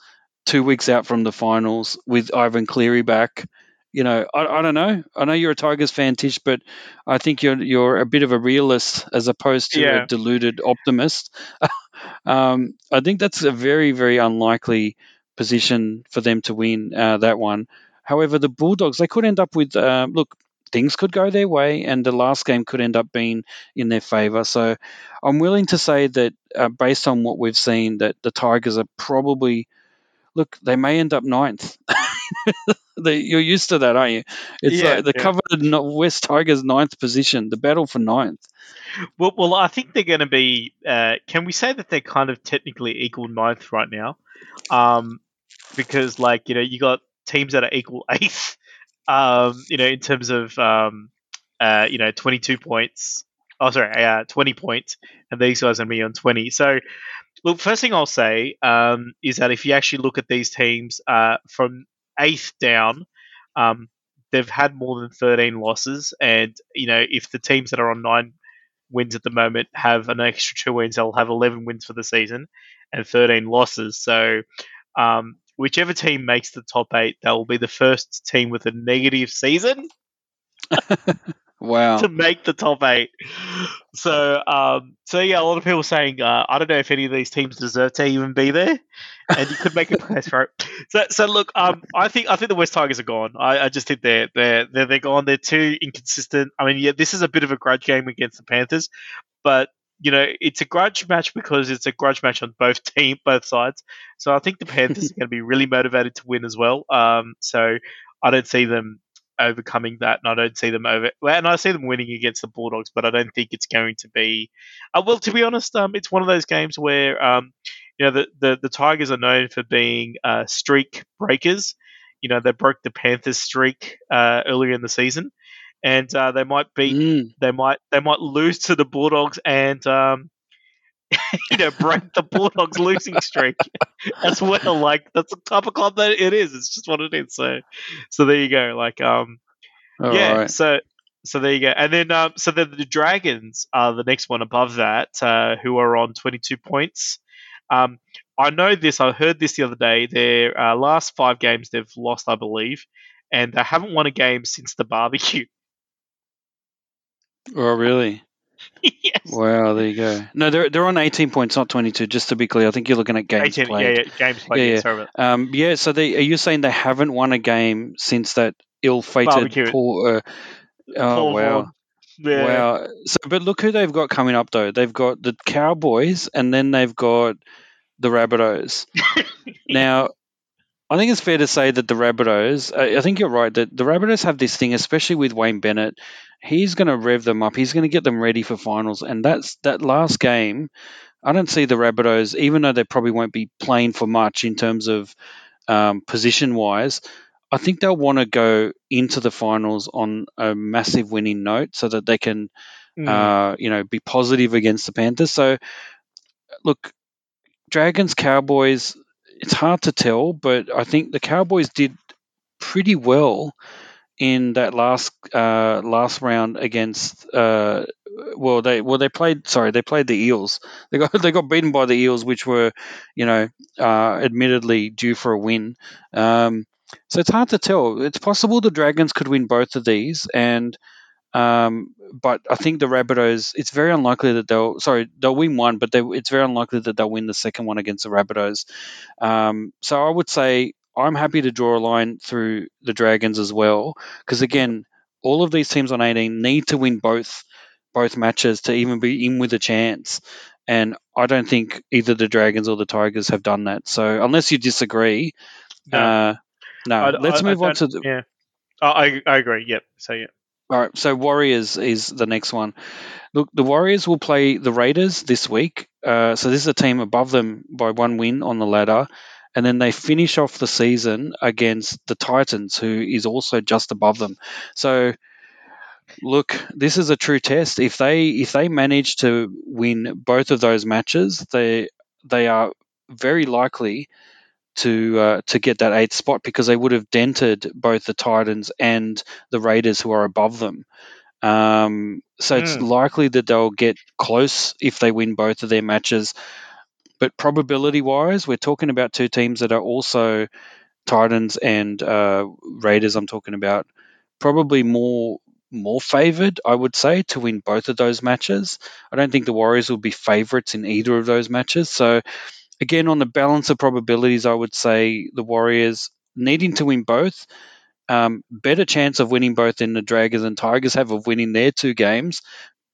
two weeks out from the finals with Ivan Cleary back? You know, I, I don't know. I know you're a Tigers fan, Tish, but I think you're you're a bit of a realist as opposed to yeah. a deluded optimist. um, I think that's a very very unlikely position for them to win uh, that one. However, the Bulldogs they could end up with uh, look things could go their way, and the last game could end up being in their favour. So I'm willing to say that, uh, based on what we've seen, that the Tigers are probably look. They may end up ninth. you're used to that, aren't you? It's yeah, like the yeah. coveted West Tigers ninth position, the battle for ninth. Well, well, I think they're going to be. Uh, can we say that they're kind of technically equal ninth right now? Um, because, like, you know, you got teams that are equal eighth um, you know, in terms of um, uh, you know, 22 points. Oh, sorry, uh, 20 points, and these guys are me on 20. So, look, first thing I'll say um, is that if you actually look at these teams uh, from eighth down, um, they've had more than 13 losses, and you know, if the teams that are on nine wins at the moment have an extra two wins, they'll have 11 wins for the season and 13 losses. So, um, whichever team makes the top eight, they will be the first team with a negative season. wow! to make the top eight. So, um, so yeah, a lot of people saying, uh, I don't know if any of these teams deserve to even be there, and you could make a case for it. So, so look, um, I think I think the West Tigers are gone. I, I just think they're they're they're they're gone. They're too inconsistent. I mean, yeah, this is a bit of a grudge game against the Panthers, but you know, it's a grudge match because it's a grudge match on both team, both sides. So I think the Panthers are going to be really motivated to win as well. Um, so I don't see them overcoming that, and I don't see them over. Well, and I see them winning against the Bulldogs, but I don't think it's going to be. Uh, well, to be honest, um, it's one of those games where um, you know the, the the Tigers are known for being uh, streak breakers. You know, they broke the Panthers streak uh, earlier in the season, and uh, they might beat Mm. they might they might lose to the Bulldogs and um, you know break the Bulldogs losing streak as well. Like that's the type of club that it is. It's just what it is. So so there you go. Like um All yeah. right. So so there you go. And then um so then the Dragons are the next one above that, uh, who are on twenty two points. Um, I know this. I heard this the other day. Their uh, last five games they've lost, I believe, and they haven't won a game since the barbecue. Oh, really? yes. Wow, there you go. No, they're they're on 18 points, not 22. Just to be clear, I think you're looking at games 18, played. yeah, yeah, games played. Yeah, Yeah, yeah. Sorry about Um, yeah. So they are you saying they haven't won a game since that ill-fated. Paul? Uh, oh wow, Yeah. wow. So, but look who they've got coming up though. They've got the Cowboys, and then they've got the Rabbitohs. now, I think it's fair to say that the Rabbitohs. I, I think you're right that the Rabbitohs have this thing, especially with Wayne Bennett. He's going to rev them up. He's going to get them ready for finals, and that's that last game. I don't see the Rabbitohs, even though they probably won't be playing for much in terms of um, position wise. I think they'll want to go into the finals on a massive winning note so that they can, Mm. uh, you know, be positive against the Panthers. So, look, Dragons, Cowboys, it's hard to tell, but I think the Cowboys did pretty well in that last uh, last round against. Uh, well, they well they played. Sorry, they played the Eels. They got they got beaten by the Eels, which were, you know, uh, admittedly due for a win. Um, so it's hard to tell. It's possible the Dragons could win both of these, and um, but I think the Rabbitohs. It's very unlikely that they'll. Sorry, they'll win one, but they, it's very unlikely that they'll win the second one against the Rabbitohs. Um, so I would say I'm happy to draw a line through the Dragons as well, because again, all of these teams on 18 need to win both both matches to even be in with a chance. And I don't think either the Dragons or the Tigers have done that. So unless you disagree, No. uh, no. I- Let's I- move I on to the. yeah. I I agree. Yep. So yeah. All right, so Warriors is the next one. Look, the Warriors will play the Raiders this week. Uh, so this is a team above them by one win on the ladder, and then they finish off the season against the Titans, who is also just above them. So, look, this is a true test. If they if they manage to win both of those matches, they they are very likely to uh, to get that eighth spot because they would have dented both the Titans and the Raiders who are above them. Um, so it's Hmm. likely that they'll get close if they win both of their matches. But probability wise, we're talking about two teams that are also Titans and uh, Raiders. I'm talking about probably more more favored, I would say, to win both of those matches. I don't think the Warriors will be favorites in either of those matches. So again, on the balance of probabilities, I would say the Warriors needing to win both. Um, better chance of winning both than the Dragons and Tigers have of winning their two games,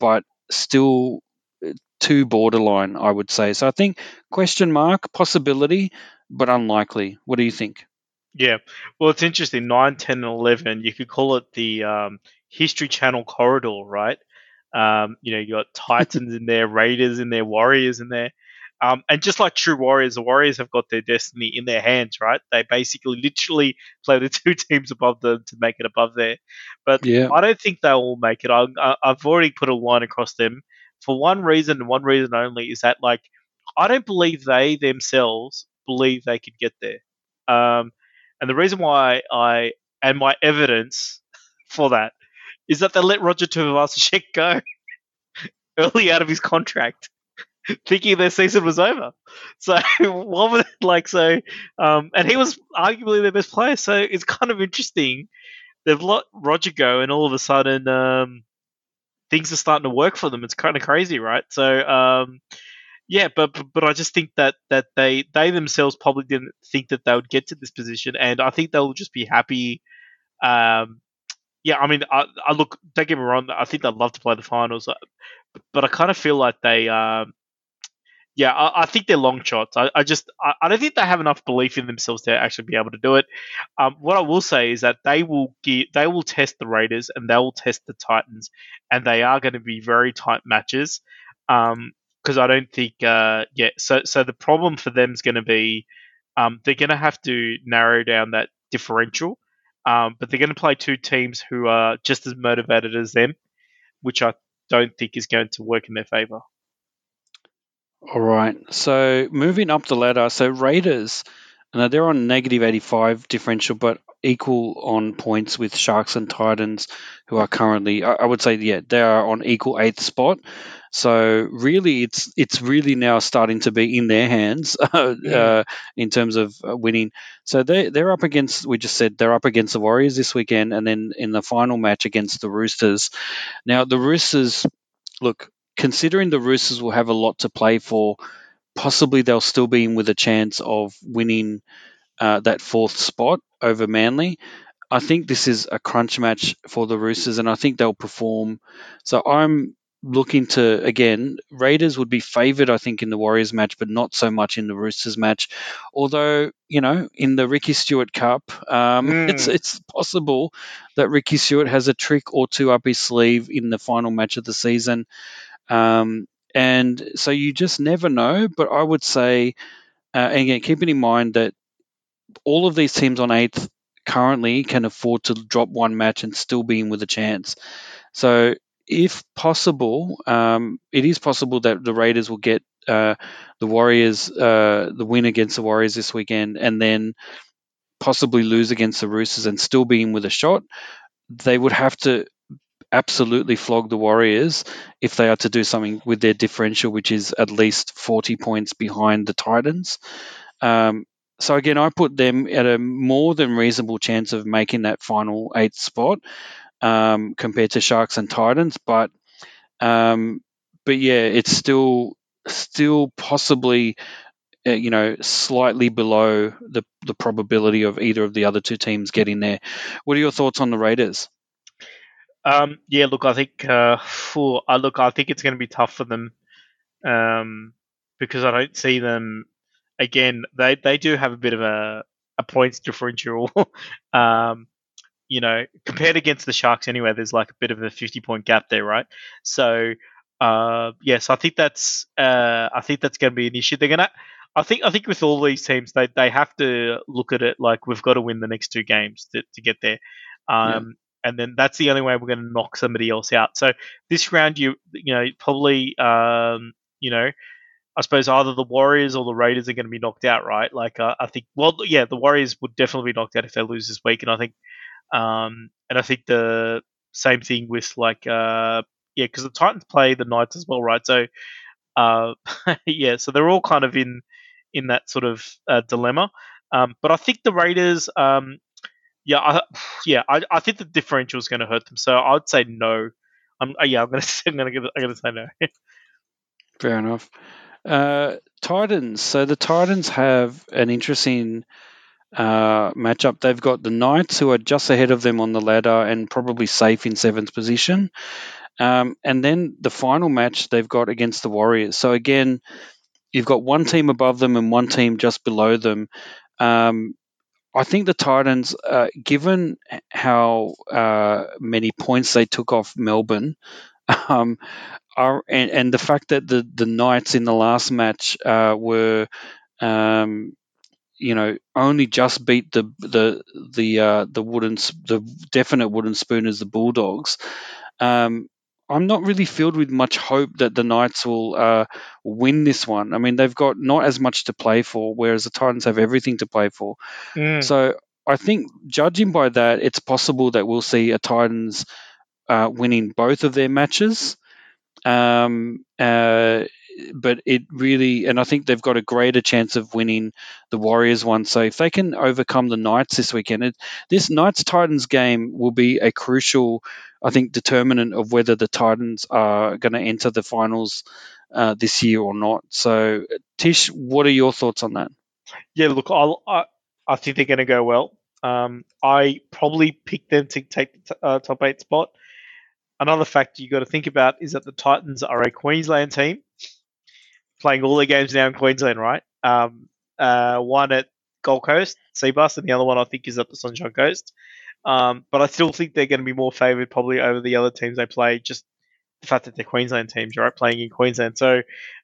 but still uh, too borderline, I would say. So I think question mark, possibility, but unlikely. What do you think? Yeah. Well, it's interesting. 9, 10, and 11, you could call it the um, History Channel corridor, right? Um, you know, you got Titans in there, Raiders in there, Warriors in there. Um, and just like true Warriors, the Warriors have got their destiny in their hands, right? They basically literally play the two teams above them to make it above there. But Yeah. I don't think they'll all make it. I, I, I've already put a line across them for one reason and one reason only is that, like, I don't believe they themselves believe they could get there. Um, and the reason why I and my evidence for that is that they let Roger Tuivasa-Sheck go early out of his contract, thinking their season was over. So what was it like? So, um, and he was arguably their best player. So it's kind of interesting. They've let Roger go, and all of a sudden, um, things are starting to work for them. It's kind of crazy, right? So, um, yeah, but, but I just think that that they they themselves probably didn't think that they would get to this position, and I think they'll just be happy. Um, yeah, I mean, I, I look. Don't get me wrong. I think they'd love to play the finals, uh, but I kind of feel like they, um, yeah, I, I, think they're long shots. I, I just I, I, don't think they have enough belief in themselves to actually be able to do it. Um, what I will say is that they will get, they will test the Raiders and they will test the Titans, and they are going to be very tight matches. Um, because I don't think uh, yeah. So so the problem for them is going to be um, they're going to have to narrow down that differential. Um, but they're going to play two teams who are just as motivated as them, which I don't think is going to work in their favor. All right. So moving up the ladder, so Raiders, now they're on negative 85 differential, but equal on points with Sharks and Titans, who are currently, I would say, yeah, they are on equal eighth spot. So really, it's it's really now starting to be in their hands uh, yeah. uh, in terms of uh, winning. So they they're up against. We just said they're up against the Warriors this weekend, and then in the final match against the Roosters. Now the Roosters, look, considering the Roosters will have a lot to play for, possibly they'll still be in with a chance of winning uh, that fourth spot over Manly. I think this is a crunch match for the Roosters, and I think they'll perform. So I'm looking to again Raiders would be favoured, I think, in the Warriors match, but not so much in the Roosters match. Although you know, in the Ricky Stuart Cup, um, mm. it's it's possible that Ricky Stuart has a trick or two up his sleeve in the final match of the season. Um, and so you just never know. But I would say, uh, and again, keeping in mind that all of these teams on eighth currently can afford to drop one match and still be in with a chance. So, if possible, um, it is possible that the Raiders will get uh, the Warriors, uh, the win against the Warriors this weekend, and then possibly lose against the Roosters and still be in with a shot. They would have to absolutely flog the Warriors if they are to do something with their differential, which is at least 40 points behind the Titans. Um, so again, I put them at a more than reasonable chance of making that final eighth spot um, compared to Sharks and Titans, but um, but yeah, it's still still possibly uh, you know slightly below the the probability of either of the other two teams getting there. What are your thoughts on the Raiders? Um, yeah, look, I think uh, for uh, look, I think it's going to be tough for them um, because I don't see them again. They they do have a bit of a a points differential. um, you know, compared against the Sharks anyway, there's like a bit of a 50 point gap there, right? So, uh, yes, I think that's uh, I think that's going to be an issue. They're gonna. I think I think with all these teams, they, they have to look at it like we've got to win the next two games to, to get there. Um, and then that's the only way we're going to knock somebody else out. So this round, you you know probably um, you know I suppose either the Warriors or the Raiders are going to be knocked out, right? Like uh, I think, well, yeah, the Warriors would definitely be knocked out if they lose this week, and I think, um, and I think the same thing with like, uh, yeah, because the Titans play the Knights as well, right? So, uh, yeah, so they're all kind of in in that sort of uh, dilemma. Um, but I think the Raiders, um, yeah, I, yeah, I, I think the differential is going to hurt them. So I'd say no. I'm, uh, yeah, I'm going to I'm going to I'm going to say no. Fair enough. Uh, Titans. So the Titans have an interesting uh, matchup. They've got the Knights, who are just ahead of them on the ladder and probably safe in seventh position. Um, and then the final match they've got against the Warriors. So again, you've got one team above them and one team just below them. Um, I think the Titans, uh, given how uh, many points they took off Melbourne, um, are and, and, the fact that the the Knights in the last match uh, were, um, you know, only just beat the the the uh, the wooden the definite wooden spoon as the Bulldogs. Um, I'm not really filled with much hope that the Knights will uh, win this one. I mean, they've got not as much to play for, whereas the Titans have everything to play for. Mm. So I think, judging by that, it's possible that we'll see a Titans uh, winning both of their matches. Um, uh, but it really, and I think they've got a greater chance of winning the Warriors one. So if they can overcome the Knights this weekend, it, this Knights Titans game will be a crucial, I think, determinant of whether the Titans are going to enter the finals uh, this year or not. So, Tish, what are your thoughts on that? Yeah, look, I'll, i I think they're going to go well. Um, I probably picked them to take the t- uh, top eight spot. Another factor you got to think about is that the Titans are a Queensland team playing all their games now in Queensland, right? Um, uh, one at Gold Coast, Cbus, and the other one I think is at the Sunshine Coast. Um, but I still think they're going to be more favoured probably over the other teams they play, just the fact that they're Queensland teams, right? Playing in Queensland. So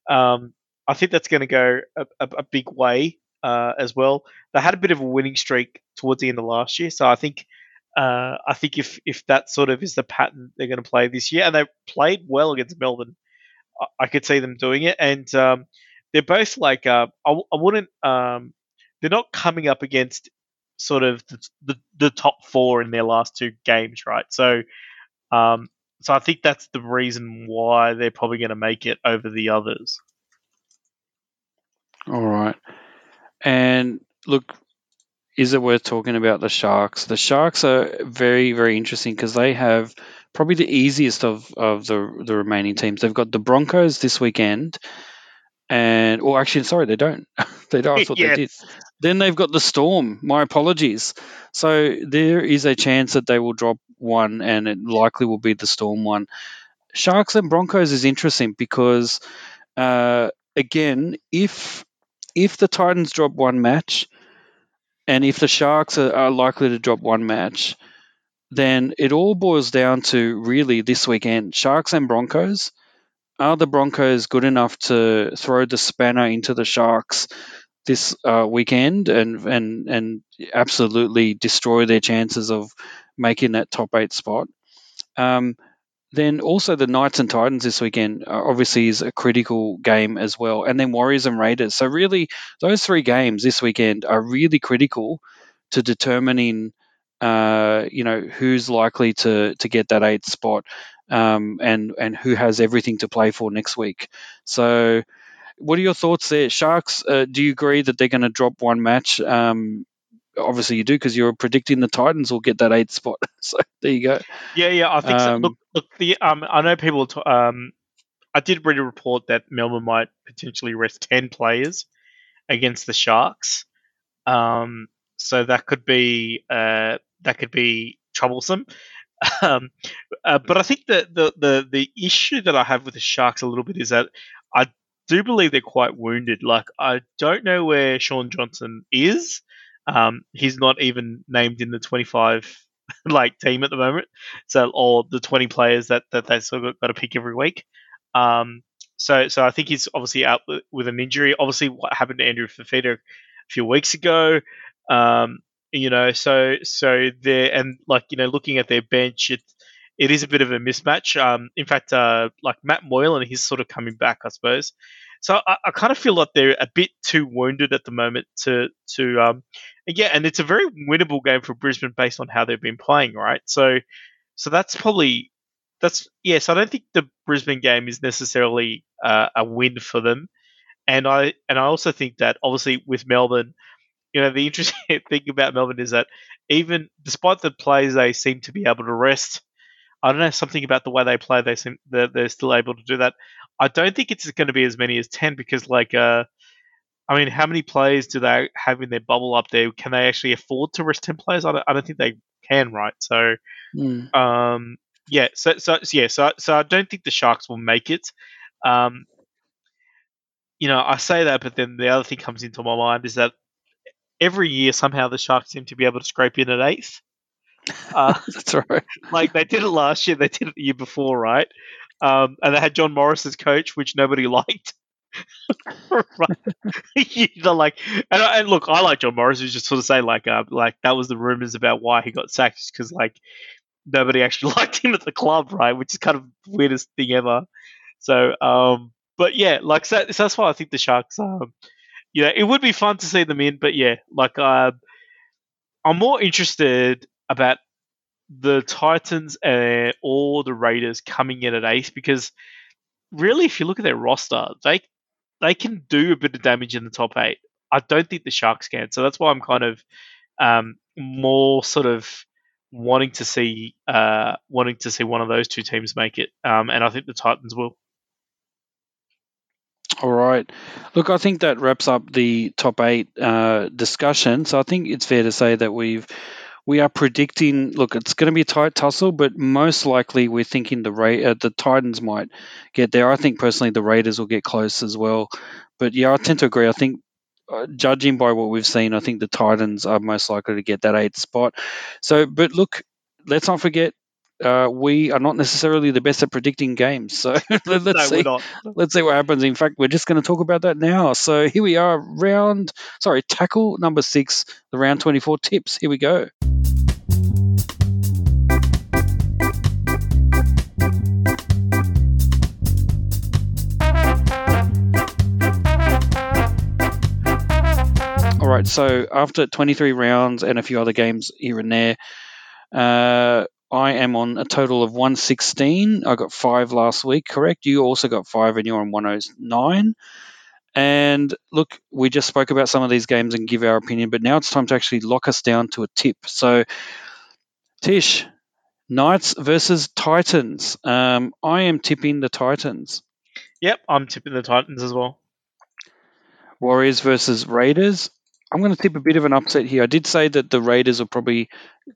um, I think that's going to go a, a, a big way uh, as well. They had a bit of a winning streak towards the end of last year, so I think uh, I think if if that sort of is the pattern they're going to play this year, and they played well against Melbourne, I, could see them doing it. And um, they're both like uh, I, I wouldn't um, they're not coming up against sort of the, the, the top four in their last two games, right? So um, so I think that's the reason why they're probably going to make it over the others. All right. And look, is it worth talking about the Sharks? The Sharks are very, very interesting because they have probably the easiest of, of the the remaining teams. They've got the Broncos this weekend, and or actually, sorry, they don't. they don't. I thought Yes. they did. Then they've got the Storm. My apologies. So there is a chance that they will drop one, and it likely will be the Storm one. Sharks and Broncos is interesting because, uh, again, if if the Titans drop one match, and if the Sharks are, are likely to drop one match, then it all boils down to really this weekend Sharks and Broncos. Are the Broncos good enough to throw the spanner into the Sharks this uh, weekend and, and and absolutely destroy their chances of making that top eight spot? Um, then also the Knights and Titans this weekend uh, obviously is a critical game as well, and then Warriors and Raiders. So really, those three games this weekend are really critical to determining, uh, you know, who's likely to to get that eighth spot, um, and and who has everything to play for next week. So. What are your thoughts there, Sharks? Uh, do you agree that they're going to drop one match? Um, obviously, you do because you're predicting the Titans will get that eighth spot. So there you go. Yeah, yeah, I think so. Um, Look, look, the um, I know people. T- um, I did read a report that Melbourne might potentially rest ten players against the Sharks. Um, so that could be uh, that could be troublesome. Um, uh, but I think that the, the the issue that I have with the Sharks a little bit is that I do believe they're quite wounded. Like I don't know where Shaun Johnson is. Um, he's not even named in the twenty five like team at the moment. So or the twenty players that that they sort of got to pick every week. Um, so so I think he's obviously out with- with an injury. Obviously, what happened to Andrew Fifita a few weeks ago. Um, you know, so so there and like you know, looking at their bench, it it is a bit of a mismatch. Um, in fact, uh, like Matt Moylan, he's sort of coming back, I suppose. So I, I kind of feel like they're a bit too wounded at the moment to to um, yeah, and it's a very winnable game for Brisbane based on how they've been playing, right? So so that's probably that's yes. I don't think the Brisbane game is necessarily uh, a win for them, and I and I also think that obviously with Melbourne, you know, the interesting thing about Melbourne is that even despite the plays they seem to be able to rest, I don't know something about the way they play. They seem they're, they're still able to do that. I don't think it's going to be as many as ten because like uh. I mean, how many players do they have in their bubble up there? Can they actually afford to rest ten players? I don't, I don't think they can, right? So, mm, um, yeah, so so so, yeah, so so I don't think the Sharks will make it. Um, you know, I say that, but then the other thing comes into my mind is that every year somehow the Sharks seem to be able to scrape in at eighth. Uh, that's right. like they did it last year, they did it the year before, right? Um, and they had John Morris as coach, which nobody liked. you know, like, and, and look, I like John Morris. Who's just sort of say like, uh, like that was the rumors about why he got sacked because like nobody actually liked him at the club, right? Which is kind of the weirdest thing ever. So, um, but yeah, like so, so that's why I think the Sharks. Um, you know, it would be fun to see them in, but yeah, like uh, I'm more interested about the Titans uh, all the Raiders coming in at eighth because really, if you look at their roster, they they can do a bit of damage in the top eight. I don't think the Sharks can, so that's why I'm kind of um, more sort of wanting to see uh, wanting to see one of those two teams make it, um, and I think the Titans will. All right. Look, I think that wraps up the top eight uh, discussion. So I think it's fair to say that we've we are predicting. Look, it's going to be a tight tussle, but most likely we're thinking the Ra- uh, the Titans might get there. I think personally the Raiders will get close as well. But yeah, I tend to agree. I think uh, judging by what we've seen, I think the Titans are most likely to get that eighth spot. So, but look, let's not forget. Uh, we are not necessarily the best at predicting games, so let's no, see. Let's see what happens. In fact, we're just going to talk about that now. So here we are, round, sorry, tackle number six, the round 24 tips. Here we go. All right, so after 23 rounds and a few other games here and there, uh, I am on a total of 116. I got five last week, correct? You also got five and you're on 109. And look, we just spoke about some of these games and give our opinion, but now it's time to actually lock us down to a tip. So, Tish, Knights versus Titans. Um, I am tipping the Titans. Yep, I'm tipping the Titans as well. Warriors versus Raiders. I'm going to tip a bit of an upset here. I did say that the Raiders are probably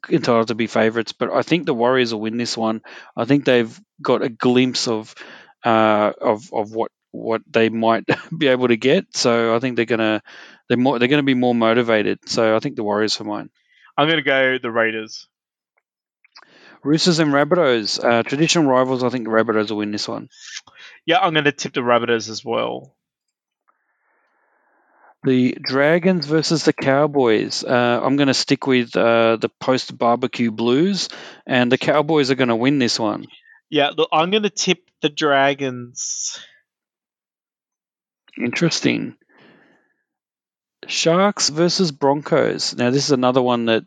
entitled to be favourites, but I think the Warriors will win this one. I think they've got a glimpse of uh, of of what what they might be able to get. So I think they're gonna they're more they're gonna be more motivated. So I think the Warriors for mine. I'm going to go the Raiders. Roosters and Rabbitohs, uh, traditional rivals. I think the Rabbitohs will win this one. Yeah, I'm going to tip the Rabbitohs as well. The Dragons versus the Cowboys. Uh, I'm going to stick with uh, the post barbecue Blues, and the Cowboys are going to win this one. Yeah, look, I'm going to tip the Dragons. Interesting. Sharks versus Broncos. Now, this is another one that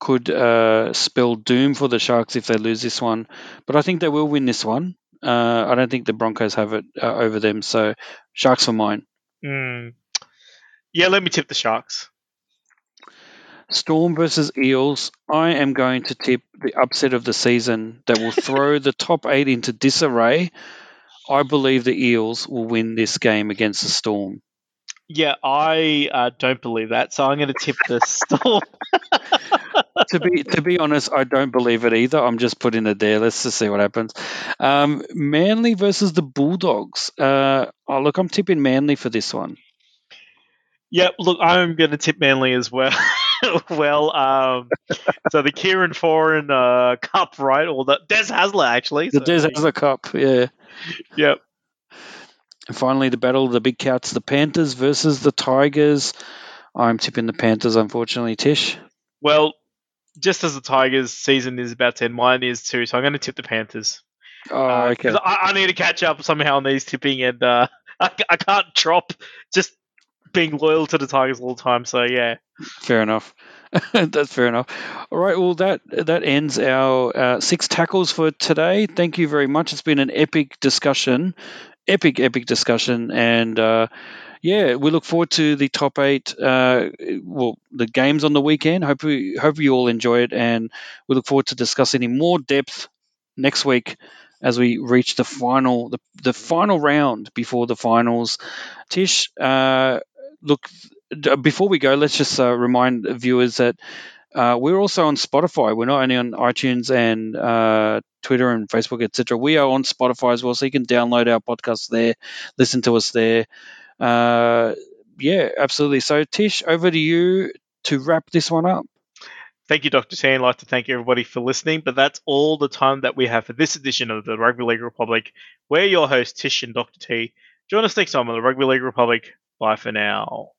could uh, spell doom for the Sharks if they lose this one, but I think they will win this one. Uh, I don't think the Broncos have it uh, over them, so Sharks for mine. Mm. Yeah, let me tip the Sharks. Storm versus Eels. I am going to tip the upset of the season that will throw the top eight into disarray. I believe the Eels will win this game against the Storm. Yeah, I uh, don't believe that, so I'm going to tip the Storm. to be to be honest, I don't believe it either. I'm just putting it there. Let's just see what happens. Um, Manly versus the Bulldogs. Uh, oh, look, I'm tipping Manly for this one. Yeah, look, I'm going to tip Manly as well. well, um, so the Kieran Foran uh, Cup, right? Or the Des Hasler, actually. The so, Des Hasler Cup, yeah. Yep. And finally, the battle of the big cats, the Panthers versus the Tigers. I'm tipping the Panthers, unfortunately, Tish. Well, just as the Tigers season is about to end, mine is too, so I'm going to tip the Panthers. Oh, Uh, okay. I, I need to catch up somehow on these tipping, and uh, I, I can't drop just being loyal to the Tigers all the time. So yeah, Fair enough. That's fair enough. All right. Well, that that ends our uh, six tackles for today. Thank you very much. It's been an epic discussion, epic, epic discussion, and uh, yeah, we look forward to the top eight. Uh, well, the games on the weekend. Hope we hope you all enjoy it, and we look forward to discussing in more depth next week as we reach the final the, the final round before the finals. Tish, uh, look before we go, let's just uh, remind viewers that uh, we're also on Spotify. We're not only on iTunes and uh, Twitter and Facebook, etc. We are on Spotify as well, so you can download our podcast there, listen to us there. Uh, yeah, absolutely. So, Tish, over to you to wrap this one up. thank you, Dr. T. I'd like to thank everybody for listening. But that's all the time that we have for this edition of the Rugby League Republic. We're your hosts, Tish and Dr. T. Join us next time on the Rugby League Republic. Bye for now.